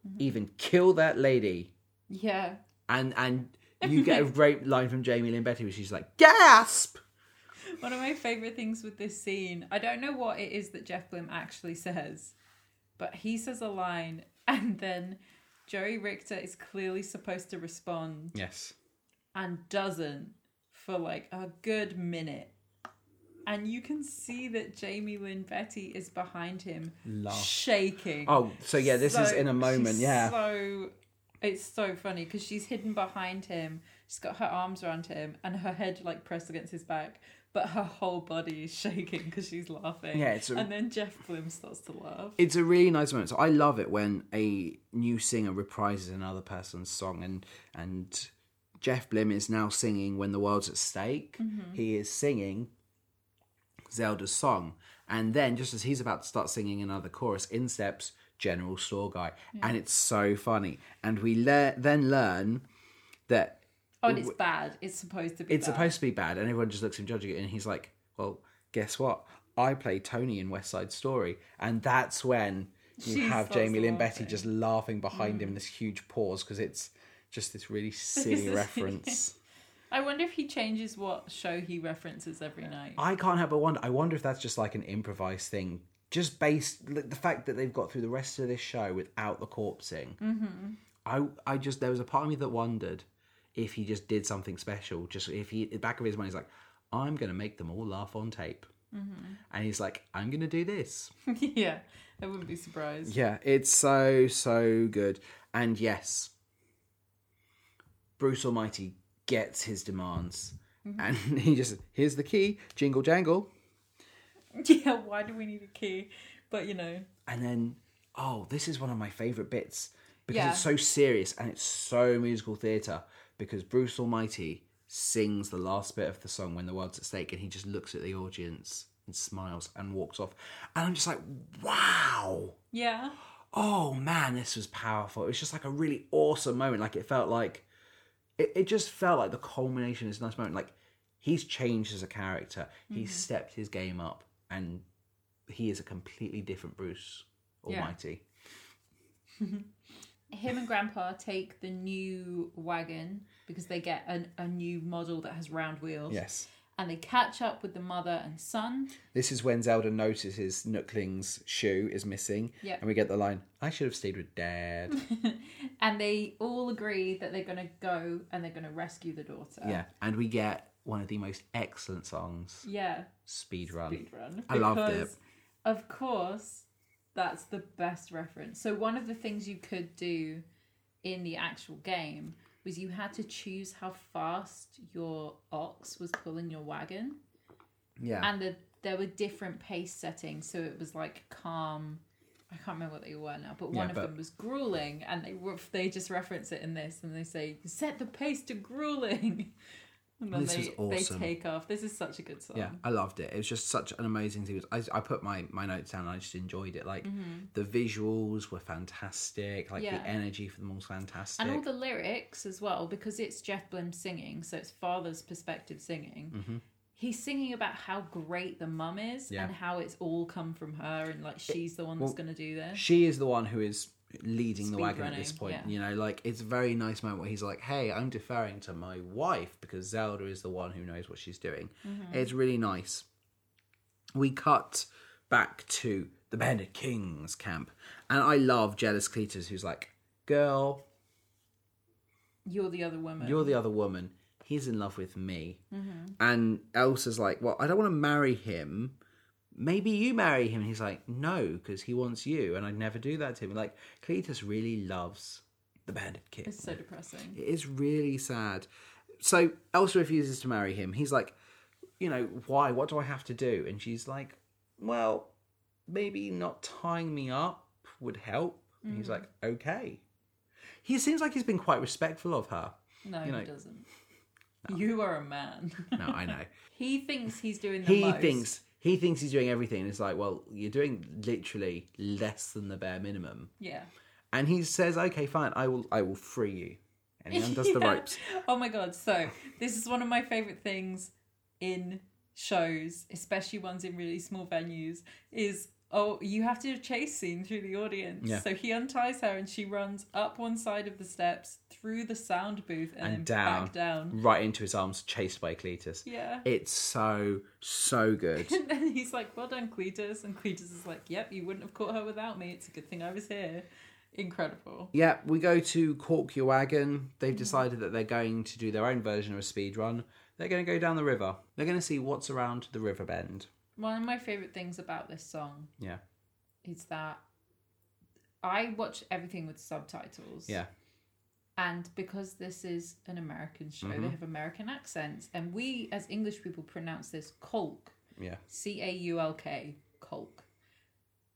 mm-hmm. even kill that lady. Yeah. and and you get a great line from Jaime Lyn Beatty where she's like, "Gasp!" One of my favorite things with this scene, I don't know what it is that Jeff Blim actually says, but he says a line and then Joey Richter is clearly supposed to respond Yes, and doesn't for like a good minute. And you can see that Jaime Lyn Beatty is behind him, Laugh. shaking. Oh, so yeah, this is in a moment. Yeah, So it's so funny because she's hidden behind him. She's got her arms around him and her head like pressed against his back, but her whole body is shaking because she's laughing. Yeah, it's a- and then Jeff Blim starts to laugh. it's a really nice moment. So I love it when a new singer reprises another person's song, and and Jeff Blim is now singing "When the World's at Stake." He is singing Zelda's song, and then just as he's about to start singing another chorus, in steps General Store Guy, and it's so funny. And we le- then learn that Oh, and it's bad. It's supposed to be. it's bad. supposed to be bad, and everyone just looks at him judging it, and he's like, "Well, guess what? I play Tony in West Side Story," and that's when you She have Jaime Lyn Beatty. Mm. just laughing behind him. In this huge pause because it's just this really silly reference. I wonder if he changes what show he references every night. I can't help but wonder. I wonder if that's just like an improvised thing, just based like, the fact that they've got through the rest of this show without the corpsing. Mm-hmm. I I just there was a part of me that wondered if he just did something special. Just if he, the back of his mind, he's like, I'm going to make them all laugh on tape. Mm-hmm. And he's like, I'm going to do this. yeah, I wouldn't be surprised. Yeah, it's so, so good. And yes, Bruce Almighty gets his demands. Mm-hmm. And he just, here's the key, jingle jangle. Yeah, why do we need a key? But you know, And then, oh, this is one of my favourite bits because Yeah. it's so serious and it's so musical theatre. Because Bruce Almighty sings the last bit of the song when the world's at stake and he just looks at the audience and smiles and walks off. And I'm just like, wow. yeah, oh man, this was powerful. It was just like a really awesome moment. Like it felt like it, it just felt like the culmination is this nice moment. Like he's changed as a character. He's mm-hmm. stepped his game up and he is a completely different Bruce Yeah. Almighty. him and Grandpa take the new wagon because they get an, a new model that has round wheels. Yes. And they catch up with the mother and son. This is when Zelda notices Nookling's shoe is missing. Yep. And we get the line, I should have stayed with dad. and they all agree that they're going to go and they're going to rescue the daughter. yeah. And we get one of the most excellent songs, Yeah. Speed Run. Speed run. I loved it. Of course, that's the best reference. So one of the things you could do in the actual game was you had to choose how fast your ox was pulling your wagon. Yeah. And the, there were different pace settings. So it was like calm. I can't remember what they were now, but one Yeah, of but- them was grueling, and they they just reference it in this, and they say set the pace to grueling. And then This they, is awesome. they take off. This is such a good song. Yeah, I loved it. It was just such an amazing sequence. I, I put my, my notes down. and I just enjoyed it. Like the visuals were fantastic. Like Mm-hmm. Yeah. the energy for them was fantastic. And all the lyrics as well, because it's Jeff Blim singing, so it's father's perspective singing. He's singing about how great the mum is Mm-hmm. Yeah. and how it's all come from her, and like she's the one that's going to do this. she is the one who is leading the Speed wagon at this point. yeah. You know, like it's a very nice moment where he's like, "Hey, I'm deferring to my wife because Zelda is the one who knows what she's doing." Mm-hmm. It's really nice. We cut back to the Bandit King's camp, and I love jealous Cletus, who's like, "Girl, You're the other woman. you're the other woman. He's in love with me." Mm-hmm. And Elsa's like, "Well, I don't want to marry him." Maybe you marry him. And he's like, no, because he wants you, and I'd never do that to him. Like, Cletus really loves the Bandit kid. It's so depressing. It is really sad. So Elsa refuses to marry him. He's like, you know, why? What do I have to do? And she's like, well, maybe not tying me up would help. And he's mm. like, okay. He seems like he's been quite respectful of her. No, You know- he doesn't. You are a man. No, I know. he thinks he's doing the he most. thinks he thinks he's doing everything. And it's like, well, you're doing literally less than the bare minimum. Yeah. And he says, okay, fine, I will, I will free you. And he undoes the Yeah. ropes. Oh my god! So this is one of my favorite things in shows, especially ones in really small venues. Is oh, you have to do a chase scene through the audience. Yeah. So he unties her and she runs up one side of the steps through the sound booth and, And then down. back down. Right into his arms, chased by Cletus. Yeah. It's so so good. And then he's like, "Well done, Cletus," and Cletus is like, "Yep, you wouldn't have caught her without me. It's a good thing I was here." Incredible. yeah, we go to Cork Your Wagon. They've mm-hmm. decided that they're going to do their own version of a speed run. They're going to go down the river. They're going to see what's around the river bend. One of my favorite things about this song Yeah, is that I watch everything with subtitles. yeah, And because this is an American show, Mm-hmm. they have American accents. And we, as English people, pronounce this colk. yeah. C A U L K, colk.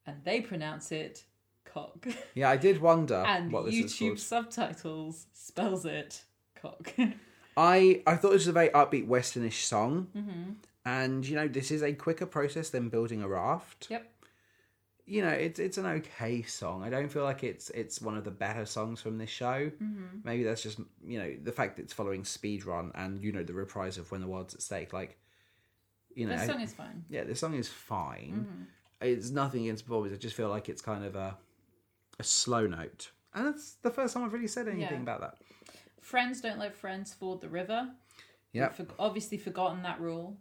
And they pronounce it cock. Yeah, I did wonder and YouTube subtitles spells it cock. I I thought this was a very upbeat westernish song, Mm-hmm. And you know this is a quicker process than building a raft. yep. You know it's it's an okay song. I don't feel like it's it's one of the better songs from this show. Mm-hmm. Maybe that's just you know the fact that it's following speed run and you know the reprise of When the World's at Stake. Like you know, This song is fine. yeah, this song is fine. Mm-hmm. It's nothing against performance. I just feel like it's kind of a a slow note, and that's the first time I've really said anything Yeah. about that. Friends don't let friends ford the river. They've for- obviously forgotten that rule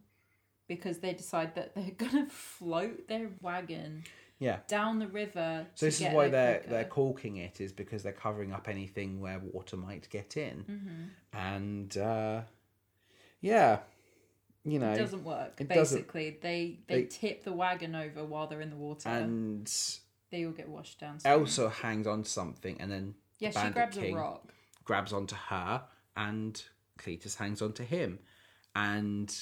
because they decide that they're going to float their wagon Yeah. down the river. So this is why they're quicker. they're caulking it is because they're covering up anything where water might get in, Mm-hmm. and uh, yeah, you know, It doesn't work. it doesn't. Basically, they, they They- tip the wagon over while they're in the water. and they all get washed down. Elsa hangs on to something, and then yeah, the she grabs King a rock. grabs onto her, and Cletus hangs onto him, and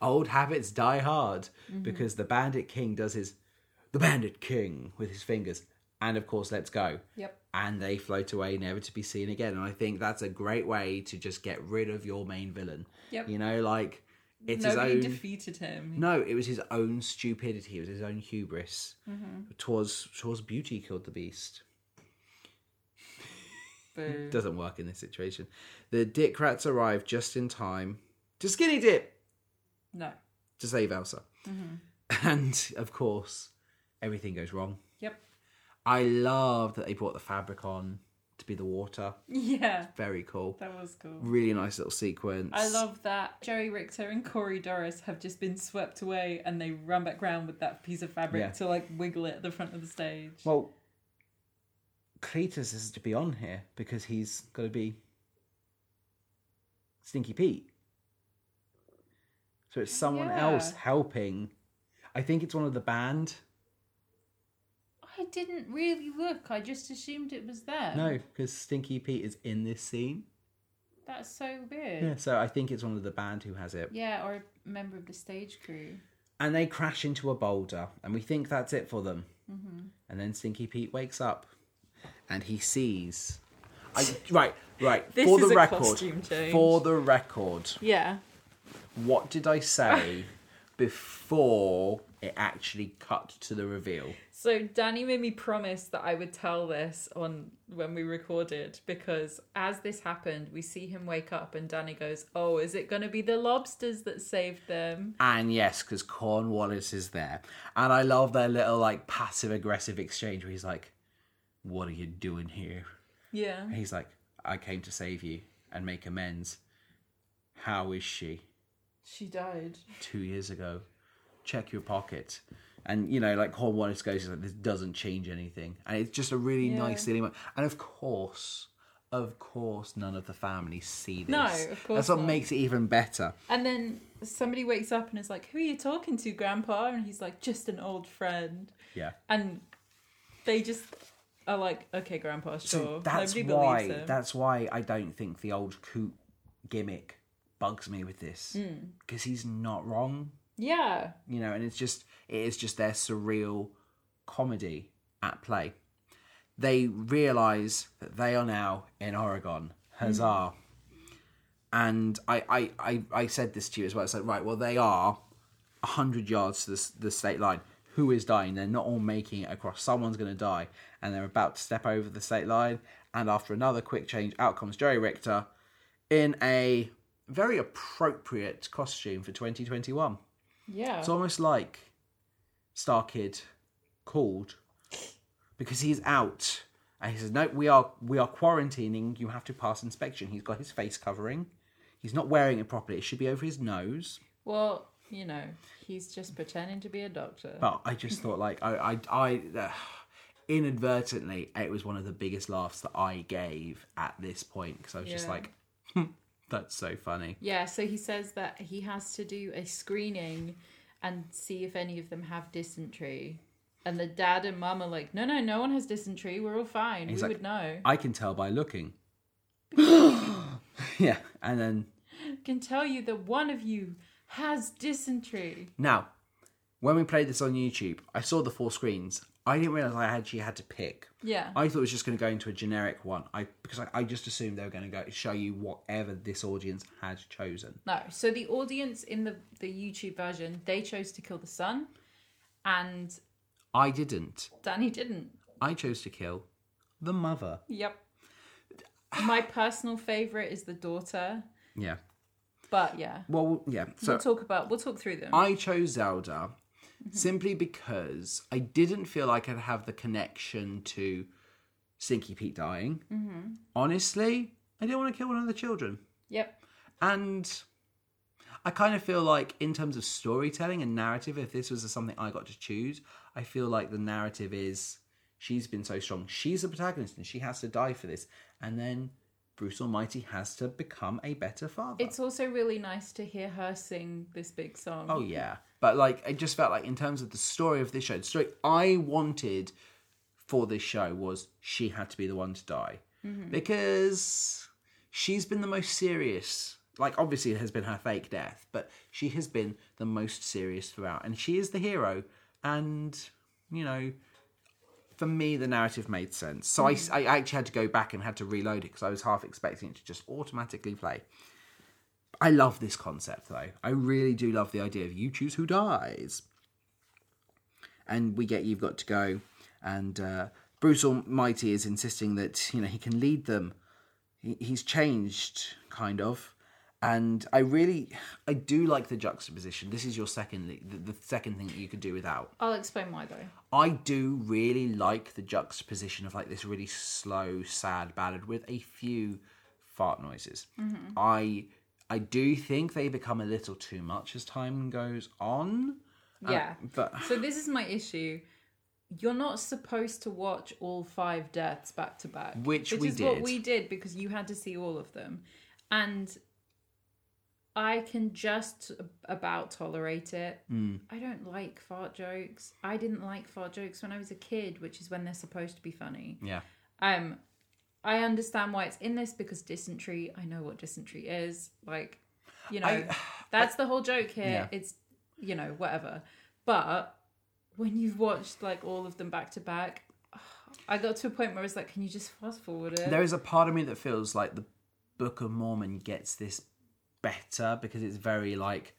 old habits die hard Mm-hmm. because the Bandit King does his the Bandit King with his fingers, and of course, let's go. Yep. and they float away never to be seen again and i think that's a great way to just get rid of your main villain Yep. you know like it's Nobody his own defeated him. no it was his own stupidity it was his own hubris Mm-hmm. twas twas beauty killed the beast doesn't work in this situation the dick rats arrive just in time to skinny dip No. to save elsa Mm-hmm. and of course everything goes wrong Yep. i love that they brought the fabric on to be the water Yeah. very cool That was cool. really nice little sequence I love that Joey Richter and Corey Dorris have just been swept away and they run back round with that piece of fabric Yeah. to like wiggle it at the front of the stage. Well, Cletus is to be on here because he's got to be Stinky Pete. So it's someone Yeah. else helping. I think it's one of the band. I didn't really look. I just assumed it was them. No, because Stinky Pete is in this scene. That's so weird. Yeah, so I think it's one of the band who has it. Yeah, or a member of the stage crew. And they crash into a boulder, and we think that's it for them. Mm-hmm. And then Stinky Pete wakes up and he sees I, right, right. This for is the a record, costume change. for the record, Yeah. What did I say before it actually cut to the reveal? So Danny made me promise that I would tell this on when we recorded because as this happened, we see him wake up and Danny goes, "Oh, is it going to be the lobsters that saved them?" And yes, because Cornwallis is there, and I love their little like passive aggressive exchange where he's like, "What are you doing here?" Yeah. And he's like, "I came to save you and make amends." How is she? She died. two years ago. Check your pocket. And you know, like Cornwallis goes, like, this doesn't change anything, and it's just a really Yeah. nice moment. And of course, of course, none of the family see this. No, of course That's what not. makes it even better. And then somebody wakes up and is like, "Who are you talking to, Grandpa?" And he's like, "Just an old friend." Yeah. And they just are like, "Okay, Grandpa, sure." So that's Nobody why. That's why I don't think the old coot gimmick bugs me with this Hmm. because he's not wrong. Yeah. you know, and it's just it is just their surreal comedy at play. They realize that they are now in Oregon. Huzzah! And I, I, I, I said this to you as well. I said, right, well, they are hundred yards to the, the state line. Who is dying? They're not all making it across. Someone's going to die, and they're about to step over the state line. And after another quick change, out comes Jerry Richter in a very appropriate costume for 2021. Yeah. It's almost like Star Kid called because he's out and he says, "No, we are we are quarantining. You have to pass inspection." He's got his face covering. He's not wearing it properly. It should be over his nose. well, you know, he's just pretending to be a doctor. But I just thought, like, I, I, I uh, inadvertently, it was one of the biggest laughs that I gave at this point because I was just Yeah. like, "That's so funny." Yeah, so he says that he has to do a screening and see if any of them have dysentery. And the dad and mum are like, no, no, no one has dysentery. We're all fine. He's we like- would know. I can tell by looking. yeah, and then can tell you that one of you has dysentery. Now, when we played this on YouTube, I saw the four screens. I didn't realize I actually had to pick. Yeah. I thought it was just going to go into a generic one. I because I, I just assumed they were going to go show you whatever this audience had chosen. No. So the audience in the, the YouTube version, they chose to kill the son, and I didn't. Danny didn't. I chose to kill the mother. Yep. My personal favorite is the daughter, Yeah. but yeah, Well, yeah. So we'll talk about we'll talk through them. I chose Zelda Mm-hmm. simply because I didn't feel like I'd have the connection to Stinky Pete dying. Mm-hmm. Honestly, I didn't want to kill one of the children. yep. And I kind of feel like, in terms of storytelling and narrative, if this was something I got to choose, I feel like the narrative is she's been so strong. She's the protagonist and she has to die for this. And then Bruce Almighty has to become a better father. It's also really nice to hear her sing this big song. Oh yeah, but like it just felt like in terms of the story of this show, the story I wanted for this show was she had to be the one to die mm-hmm. because she's been the most serious. Like obviously it has been her fake death, but she has been the most serious throughout, and she is the hero. And you know, for me, the narrative made sense. So I, I actually had to go back and had to reload it because I was half expecting it to just automatically play. I love this concept though. I really do love the idea of you choose who dies. And we get you've got to go, and uh, Bruce Almighty is insisting that you know he can lead them. He, he's changed, kind of, and I really, I do like the juxtaposition. This is your second, the, the second thing that you could do without. I'll explain why though. I do really like the juxtaposition of like this really slow, sad ballad with a few fart noises. I I do think they become a little too much as time goes on. Uh, Yeah. but So this is my issue. You're not supposed to watch all five deaths back to back, Which we is what did. we did because you had to see all of them, and I can just about tolerate it. Hmm. I don't like fart jokes. I didn't like fart jokes when I was a kid, which is when they're supposed to be funny. yeah, Um, I understand why it's in this because dysentery. I know what dysentery is. Like, you know, I- that's the whole joke here. Yeah. It's, you know, whatever. But when you've watched like all of them back to back, I got to a point where I was like, can you just fast forward it? There is a part of me that feels like the Book of Mormon gets this better because it's very like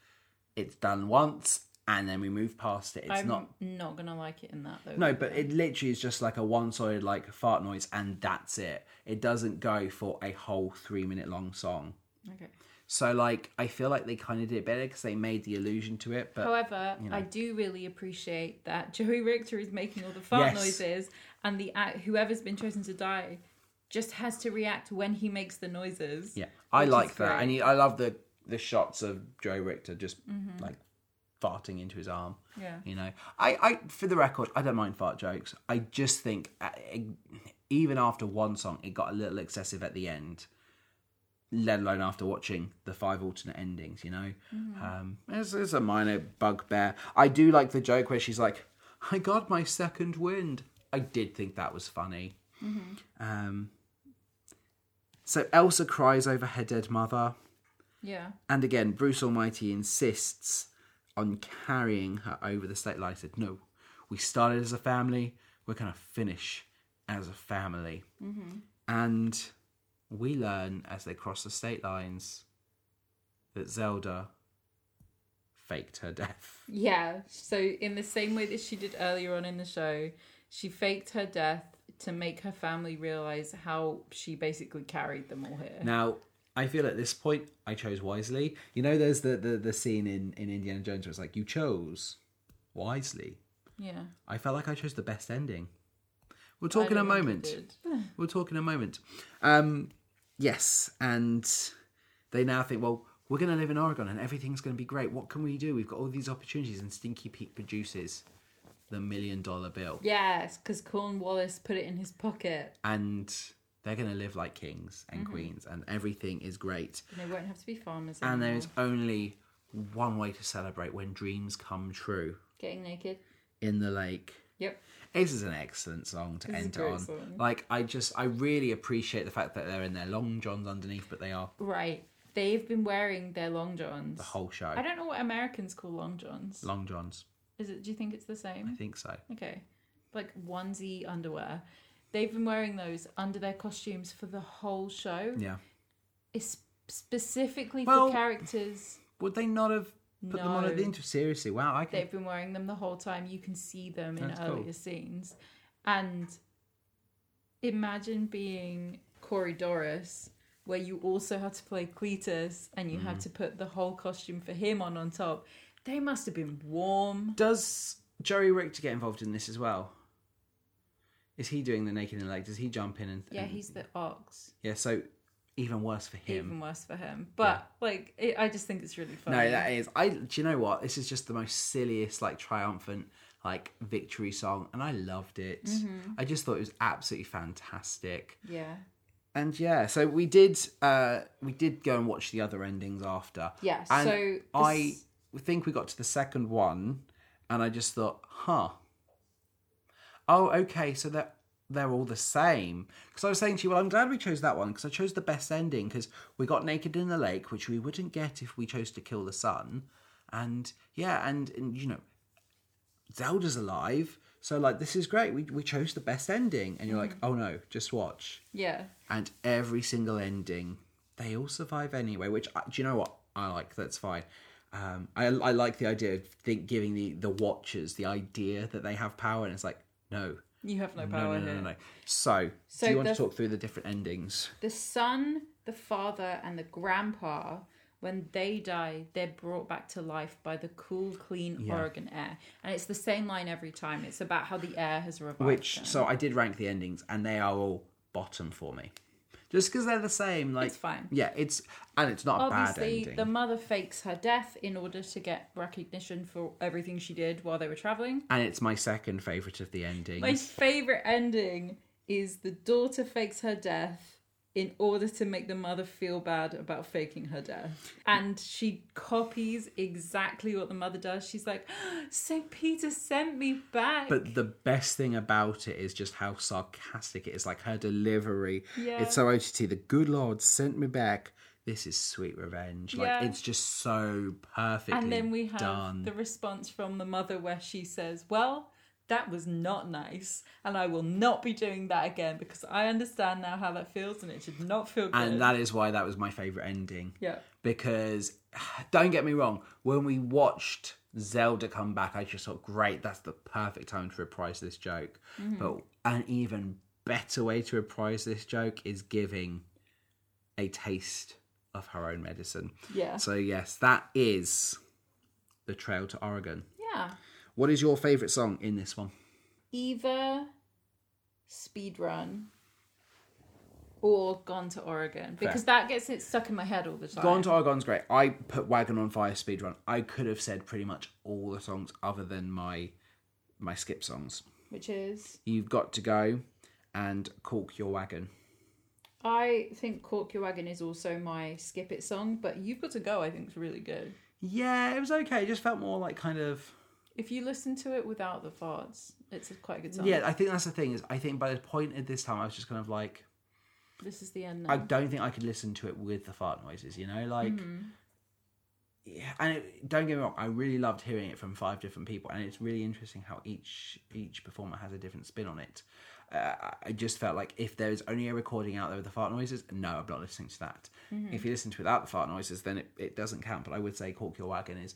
it's done once and then we move past it. It's I'm not not gonna like it in that though. no, but it literally is just like a one-sided like fart noise and that's it. It doesn't go for a whole three minute long song. Okay. So like I feel like they kind of did it better because they made the allusion to it, but However, I do really appreciate that Joey Richter is making all the fart Yes. noises, and the act, whoever's been chosen to die just has to react when he makes the noises. Yeah, I like that, great. and I love the the shots of Joe Richter just like farting into his arm. Mm-hmm. Yeah. you know, I, I for the record, I don't mind fart jokes. I just think uh, even after one song, it got a little excessive at the end. Let alone after watching the five alternate endings, you know, Mm-hmm. um, it's, it's a minor bugbear. I do like the joke where she's like, "I got my second wind." I did think that was funny. Mm-hmm. Um, so Elsa cries over her dead mother. Yeah. And again, Bruce Almighty insists on carrying her over the state line. He said, No, we started as a family, we're going to finish as a family. Mm-hmm. And we learn as they cross the state lines that Zelda faked her death. Yeah. So in the same way that she did earlier on in the show, she faked her death to make her family realize how she basically carried them all here. Now, I feel at this point I chose wisely. You know, there's the, the, the scene in, in Indiana Jones where it's like, You chose wisely. Yeah. I felt like I chose the best ending. We'll talk in a don't think you moment. We'll talk in a moment. Um, yes, and they now think, well, we're going to live in Oregon and everything's going to be great. What can we do? We've got all these opportunities, and Stinky Pete produces the million dollar bill, Yes, because Cornwallis put it in his pocket. and they're going to live like kings and Mm-hmm. queens, and everything is great. And they won't have to be farmers And anymore. there's only one way to celebrate when dreams come true Getting naked. in the lake. Yep. This is an excellent song to a great on. song. Like I just I really appreciate the fact that they're in their long johns underneath, but they are Right. They've been wearing their long johns. the whole show. I don't know what Americans call long johns. Long johns. Is it? Do you think it's the same? I think so. Okay. Like onesie underwear. They've been wearing those under their costumes for the whole show. Yeah. It's specifically Well, for characters. Would they not have put them on at the intro? Seriously, wow, I can They've been wearing them the whole time. You can see them in That's cool. earlier scenes. And imagine being Corey Dorris, where you also had to play Cletus and you had mm. to put the whole costume for him on on top. They must have been warm. Does Joey Richter get involved in this as well? Is he doing the naked in the lake? Does he jump in and Yeah, and- he's the ox. Yeah, so even worse for him. Even worse for him. But like, it, I just think it's really funny. No, that is. I. Do you know what? This is just the most silliest, like triumphant, like victory song, and I loved it. Mm-hmm. I just thought it was absolutely fantastic. yeah. And yeah, so we did. uh We did go and watch the other endings after. Yeah, And so I this- think we got to the second one, and I just thought, huh. Oh, okay. So that they're all the same. Because I was saying to you, well, I'm glad we chose that one because I chose the best ending because we got naked in the lake, which we wouldn't get if we chose to kill the sun. And yeah, and, and you know, Zelda's alive. So like, this is great. We we chose the best ending, and you're like, mm. oh no, just watch. Yeah. And every single ending, they all survive anyway. Which uh, do you know what I like? That's fine. Um, I I like the idea of think, giving the the watchers the idea that they have power, and it's like no, You have no no, power no, no, here. no, no. So, So do you want the- to talk through the different endings? The son, the father, and the grandpa, when they die, they're brought back to life by the cool, clean Yeah. Oregon air. And it's the same line every time. It's about how the air has revived. Which them. so I did rank the endings, and they are all bottom for me, just because they're the same. Like It's fine. Yeah, it's and it's not a bad Obviously, the mother fakes her death in order to get recognition for everything she did while they were traveling. And it's my second favorite of the endings. My favorite ending is the daughter fakes her death in order to make the mother feel bad about faking her death. And she copies exactly what the mother does. She's like, ah, St. Peter sent me back. But the best thing about it is just how sarcastic it is. Like her delivery. Yeah. It's so OTT. The good Lord sent me back. This is sweet revenge. Like Yeah. it's just so perfectly and then we have done. the response from the mother where she says, Well, that was not nice, and I will not be doing that again because I understand now how that feels, and it did not feel good. And that is why that was my favourite ending. yeah, because don't get me wrong when we watched zelda come back i just thought great that's the perfect time to reprise this joke mm-hmm. but an even better way to reprise this joke is giving a taste of her own medicine yeah, so yes that is the trail to oregon yeah. What is your favorite song in this one Either speedrun or Gone to Oregon because that gets it stuck in my head all the time. Gone to Oregon's great. I put Wagon on Fire speedrun. I could have said pretty much all the songs other than my my skip songs. which is You've got to go and cork your wagon. I think Cork Your Wagon is also my skip it song, but You've Got to Go I think is really good. Yeah, it was okay. It just felt more like kind of If you listen to it without the farts, it's a quite a good song. yeah. I think that's the thing is I think by the point at this time I was just kind of like This is the end now. I don't think I could listen to it with the fart noises. You know, like Mm-hmm. yeah. And it, don't get me wrong, I really loved hearing it from five different people, and it's really interesting how each each performer has a different spin on it. Uh, I just felt like if there's only a recording out there with the fart noises, no, I'm not listening to that. Mm-hmm. If you listen to it without the fart noises, then it, it doesn't count. But I would say "Cork Your Wagon" is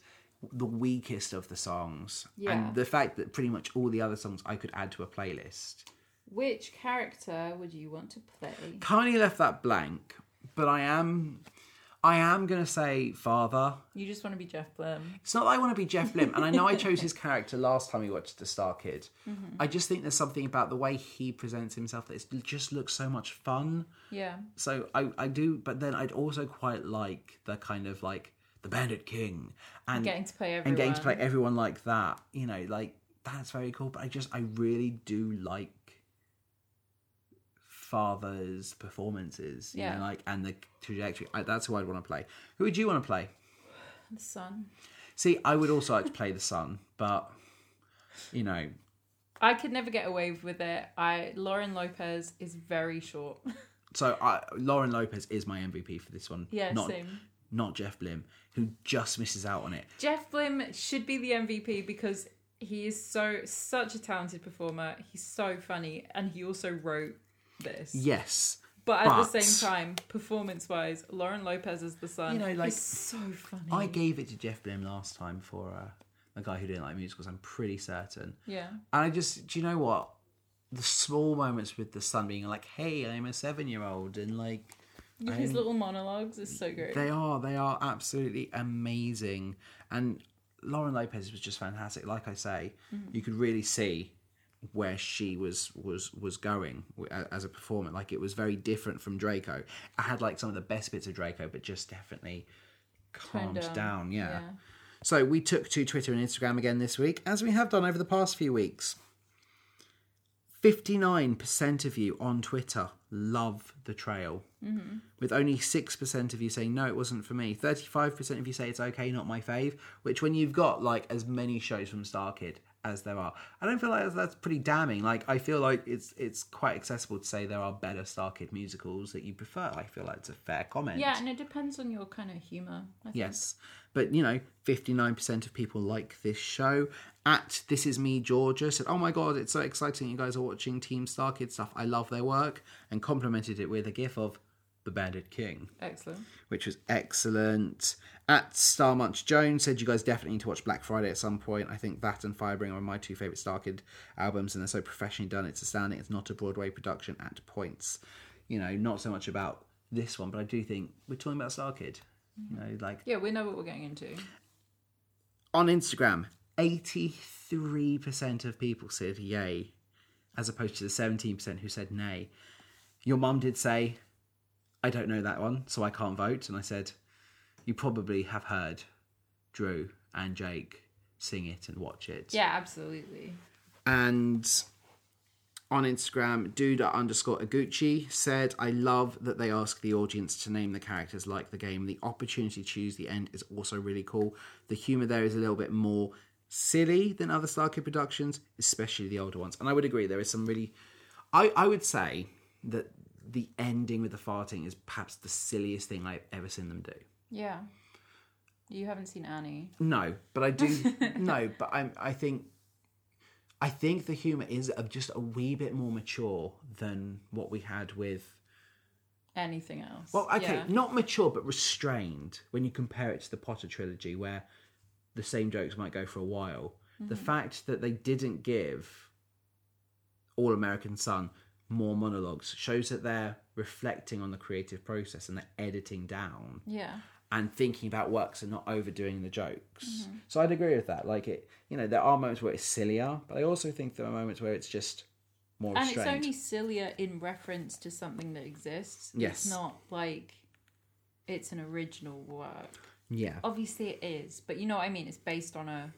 the weakest of the songs, Yeah. and the fact that pretty much all the other songs I could add to a playlist. Which character would you want to play? Kindly left that blank, but I am, I am gonna say father. You just want to be Jeff Blim. It's not that I want to be Jeff Blim, and I know I chose his character last time we watched The Star Kid. Mm-hmm. I just think there's something about the way he presents himself that it just looks so much fun. Yeah. So I, I do, but then I'd also quite like the kind of like the Bandit King and Getting to play everyone. and getting to play everyone like that. You know, like that's very cool. But I just I really do like father's performances. You Yeah. know, like and the trajectory. I, that's who I'd want to play. Who would you want to play? The sun. See, I would also like to play the son, but you know, I could never get away with it. I Lauren Lopez is very short. so I, Lauren Lopez is my MVP for this one. yeah, not same. not Jeff Blim, who just misses out on it. Jeff Blim should be the MVP because he is so such a talented performer. He's so funny, and he also wrote this. Yes, But at the same time, performance wise, Lauren Lopez is the son. You know, like, so funny. I gave it to Jeff Blim last time for uh, a guy who didn't like musicals. I'm pretty certain. yeah. And I just, do you know what? The small moments with the son being like, "Hey, I'm a seven-year-old," and like, His little monologues is so great. They are. They are absolutely amazing. And Lauren Lopez was just fantastic. Like I say, mm-hmm. you could really see where she was was was going as a performer. Like it was very different from Draco. I had like some of the best bits of Draco, but just definitely calmed Toned down. yeah. yeah. So we took to Twitter and Instagram again this week, as we have done over the past few weeks. 59% of you on Twitter love the trail, Mm-hmm. with only 6% of you saying, no, it wasn't for me. 35% of you say it's okay, not my fave, which when you've got like as many shows from Star Kid as there are, I don't feel like that's, that's pretty damning. Like, I feel like it's it's quite accessible to say there are better Star Kid musicals that you prefer. I feel like it's a fair comment. Yeah, and it depends on your kind of humor. Yes. But, you know, 59% of people like this show. At This Is Me Georgia said, Oh my God, it's so exciting you guys are watching Team Star Kid stuff. I love their work. And complimented it with a gif of the Bandit King, Excellent. which was excellent. At Star Munch Jones said, You guys definitely need to watch Black Friday at some point. I think that and Firebringer are my two favourite Star Kid albums, and they're so professionally done. It's astounding. It's not a Broadway production at points. You know, not so much about this one, but I do think we're talking about Star Kid. You know, like Yeah, we know what we're getting into. on Instagram, 83% of people said yay, as opposed to the 17% who said nay. Your mum did say, I don't know that one, so I can't vote. And I said, You probably have heard Drew and Jake sing it and watch it. Yeah, absolutely. And on Instagram, Duda underscore Aguchi said, I love that they ask the audience to name the characters like the game. The opportunity to choose the end is also really cool. The humour there is a little bit more silly than other Star Kid productions, especially the older ones. And I would agree, there is some really. I, I would say that the ending with the farting is perhaps the silliest thing I've ever seen them do. Yeah. You haven't seen Annie. No, but I do. no, but I I think I think the humor is just a wee bit more mature than what we had with. Anything else? Well, okay, Yeah. not mature but restrained when you compare it to the Potter trilogy, where the same jokes might go for a while. The Mm-hmm. fact that they didn't give All American Son more monologues shows that they're reflecting on the creative process and they're editing down Yeah. and thinking about works and not overdoing the jokes. Mm-hmm. So I'd agree with that. Like it, you know, there are moments where it's sillier, but I also think there are moments where it's just more And it's only sillier in reference to something that exists. Yes. It's not like it's an original work. Yeah, Obviously it is, but you know what I mean? It's based on a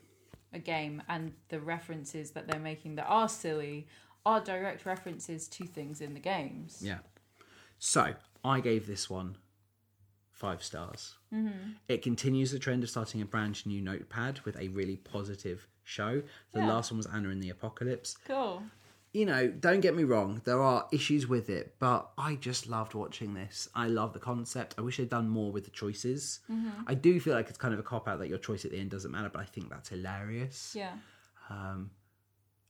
a game and the references that they're making that are silly are direct references to things in the games. yeah. So I gave this one five stars. Mm-hmm. It continues the trend of starting a brand new notepad with a really positive show. The Yeah. last one was Anna and the Apocalypse. Cool. you know, don't get me wrong, there are issues with it, but I just loved watching this. I love the concept. I wish they'd done more with the choices. I do feel like it's kind of a cop out that your choice at the end doesn't matter, but I think that's hilarious. Yeah.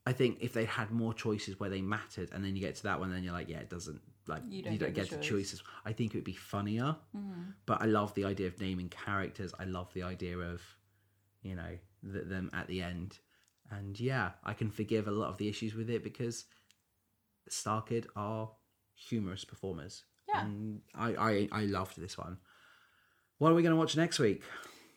I think if they had more choices where they mattered, and then you get to that one, then you're like, yeah, it doesn't like you don't, get, the choice. choices. I think it would be funnier. Mm-hmm. But I love the idea of naming characters. I love the idea of, you know, th- them at the end. And yeah, I can forgive a lot of the issues with it because Starkid are humorous performers. Yeah. And I, I, I loved this one. What are we going to watch next week?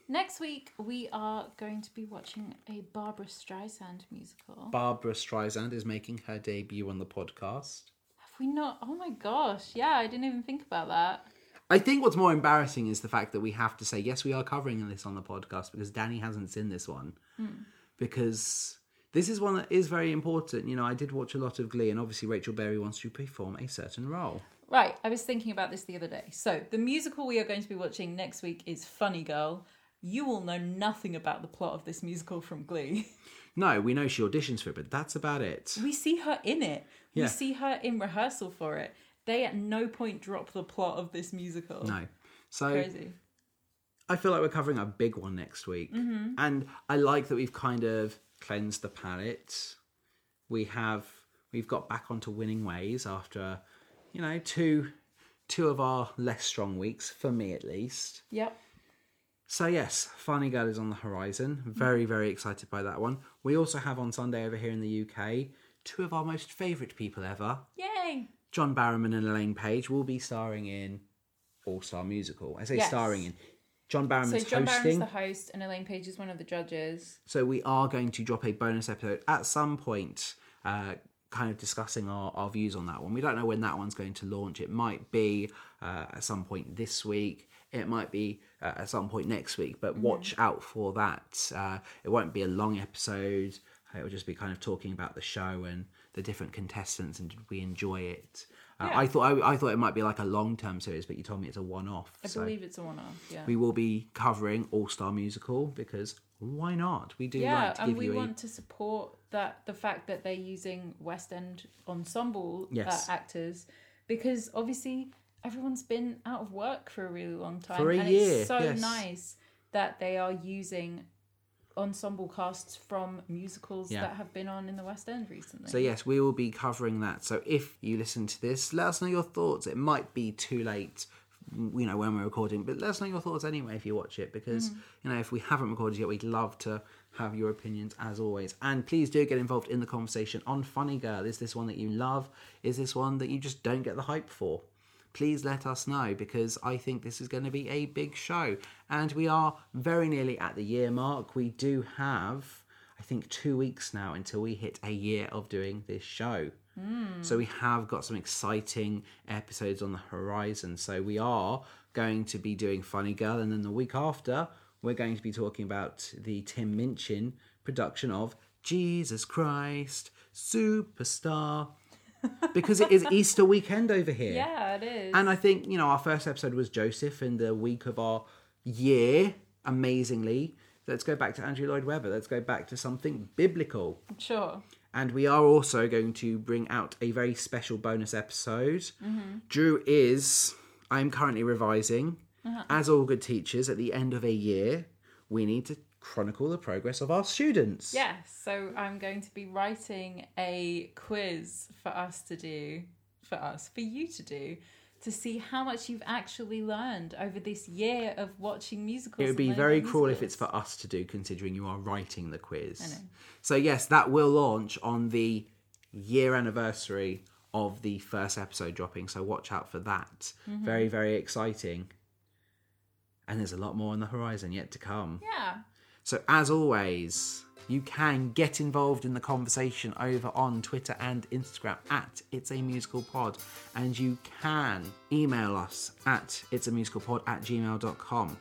Next week we are going to be watching a Barbra Streisand musical. Barbra Streisand is making her debut on the podcast. Have we not? Oh my gosh! Yeah, I didn't even think about that. I think what's more embarrassing is the fact that we have to say, yes, we are covering this on the podcast because Danny hasn't seen this one. Hmm. Because this is one that is very important. You know, I did watch a lot of Glee, and obviously Rachel Berry wants to perform a certain role. Right, I was thinking about this the other day. So, the musical we are going to be watching next week is Funny Girl. You will know nothing about the plot of this musical from Glee. No, we know she auditions for it, but that's about it. We see her in it. Yeah. We see her in rehearsal for it. They at no point drop the plot of this musical. No. So Crazy. I feel like we're covering a big one next week. Mm-hmm. And I like that we've kind of cleansed the palette. We have we've got back onto winning ways after, you know, two two of our less strong weeks, for me at least. Yep. So yes, Funny Girl is on the horizon. Very, very excited by that one. We also have on Sunday over here in the UK two of our most favourite people ever. Yay! John Barrowman and Elaine Paige will be starring in All Star Musical. I say Yes. starring in. John So Barrowman's John Barron's hosting. the host and Elaine Paige is one of the judges. So we are going to drop a bonus episode at some point, uh, kind of discussing our, our views on that one. We don't know when that one's going to launch. It might be uh, at some point this week. It might be uh, at some point next week, but watch out for that. Uh, it won't be a long episode. It will just be kind of talking about the show and the different contestants and did we enjoy it. Uh, Yeah. I thought I, I thought it might be like a long term series, but you told me it's a one off. I So believe it's a one off. Yeah. we will be covering All Star Musical because why not? We do yeah, like to and we you a want to support that the fact that they're using West End ensemble Yes. uh, actors because obviously everyone's been out of work for a really long time, For a and year, it's so yes. nice that they are using ensemble casts from musicals Yeah. that have been on in the West End recently. So yes, we will be covering that. So if you listen to this, let us know your thoughts. It might be too late, you know, when we're recording, but let us know your thoughts anyway if you watch it, because mm. you know if we haven't recorded yet, we'd love to have your opinions as always. And please do get involved in the conversation on Funny Girl. Is this one that you love? Is this one that you just don't get the hype for? Please let us know because I think this is going to be a big show. And we are very nearly at the year mark. We do have, I think, two weeks now until we hit a year of doing this show. Hmm. So we have got some exciting episodes on the horizon. So we are going to be doing Funny Girl, and then the week after, we're going to be talking about the Tim Minchin production of Jesus Christ Superstar. Because it is Easter weekend over here. yeah, it is. And I think, you know, our first episode was Joseph in the week of our year, amazingly. Let's go back to Andrew Lloyd Webber. Let's go back to something biblical. sure. And we are also going to bring out a very special bonus episode. Mm-hmm. Drew is, I'm currently revising. Uh-huh. As all good teachers, at the end of a year, we need to chronicle the progress of our students. Yes, so I'm going to be writing a quiz for us to do, for us, for you to do, to see how much you've actually learned over this year of watching musicals. It would be very about cruel if it's for us to do, considering you are writing the quiz. I know. So yes, that will launch on the year anniversary of the first episode dropping. So watch out for that. Mm-hmm. Very very exciting. And there's a lot more on the horizon yet to come. Yeah. So as always, you can get involved in the conversation over on Twitter and Instagram at It's a Musical Pod. And you can email us at It's a Musical Pod at gmail.com.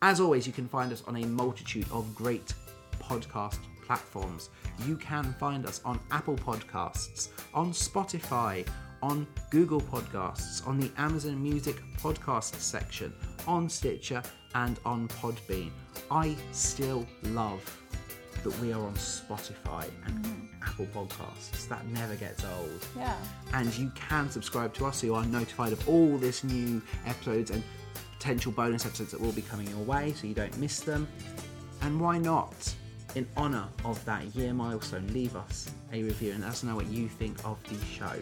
As always, you can find us on a multitude of great podcast platforms. You can find us on Apple Podcasts, on Spotify, on Google Podcasts, on the Amazon Music podcast section, on Stitcher, and on Podbean. I still love that we are on Spotify and mm-hmm. Apple Podcasts. That never gets old Yeah. and you can subscribe to us so you are notified of all this new episodes and potential bonus episodes that will be coming your way so you don't miss them and why not in honor of that year milestone leave us a review and let us know what you think of the show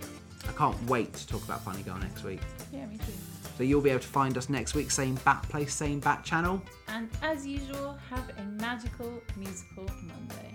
i can't wait to talk about funny girl next week Yeah, me too. So you'll be able to find us next week same bat place same bat channel And as usual, have a magical musical Monday.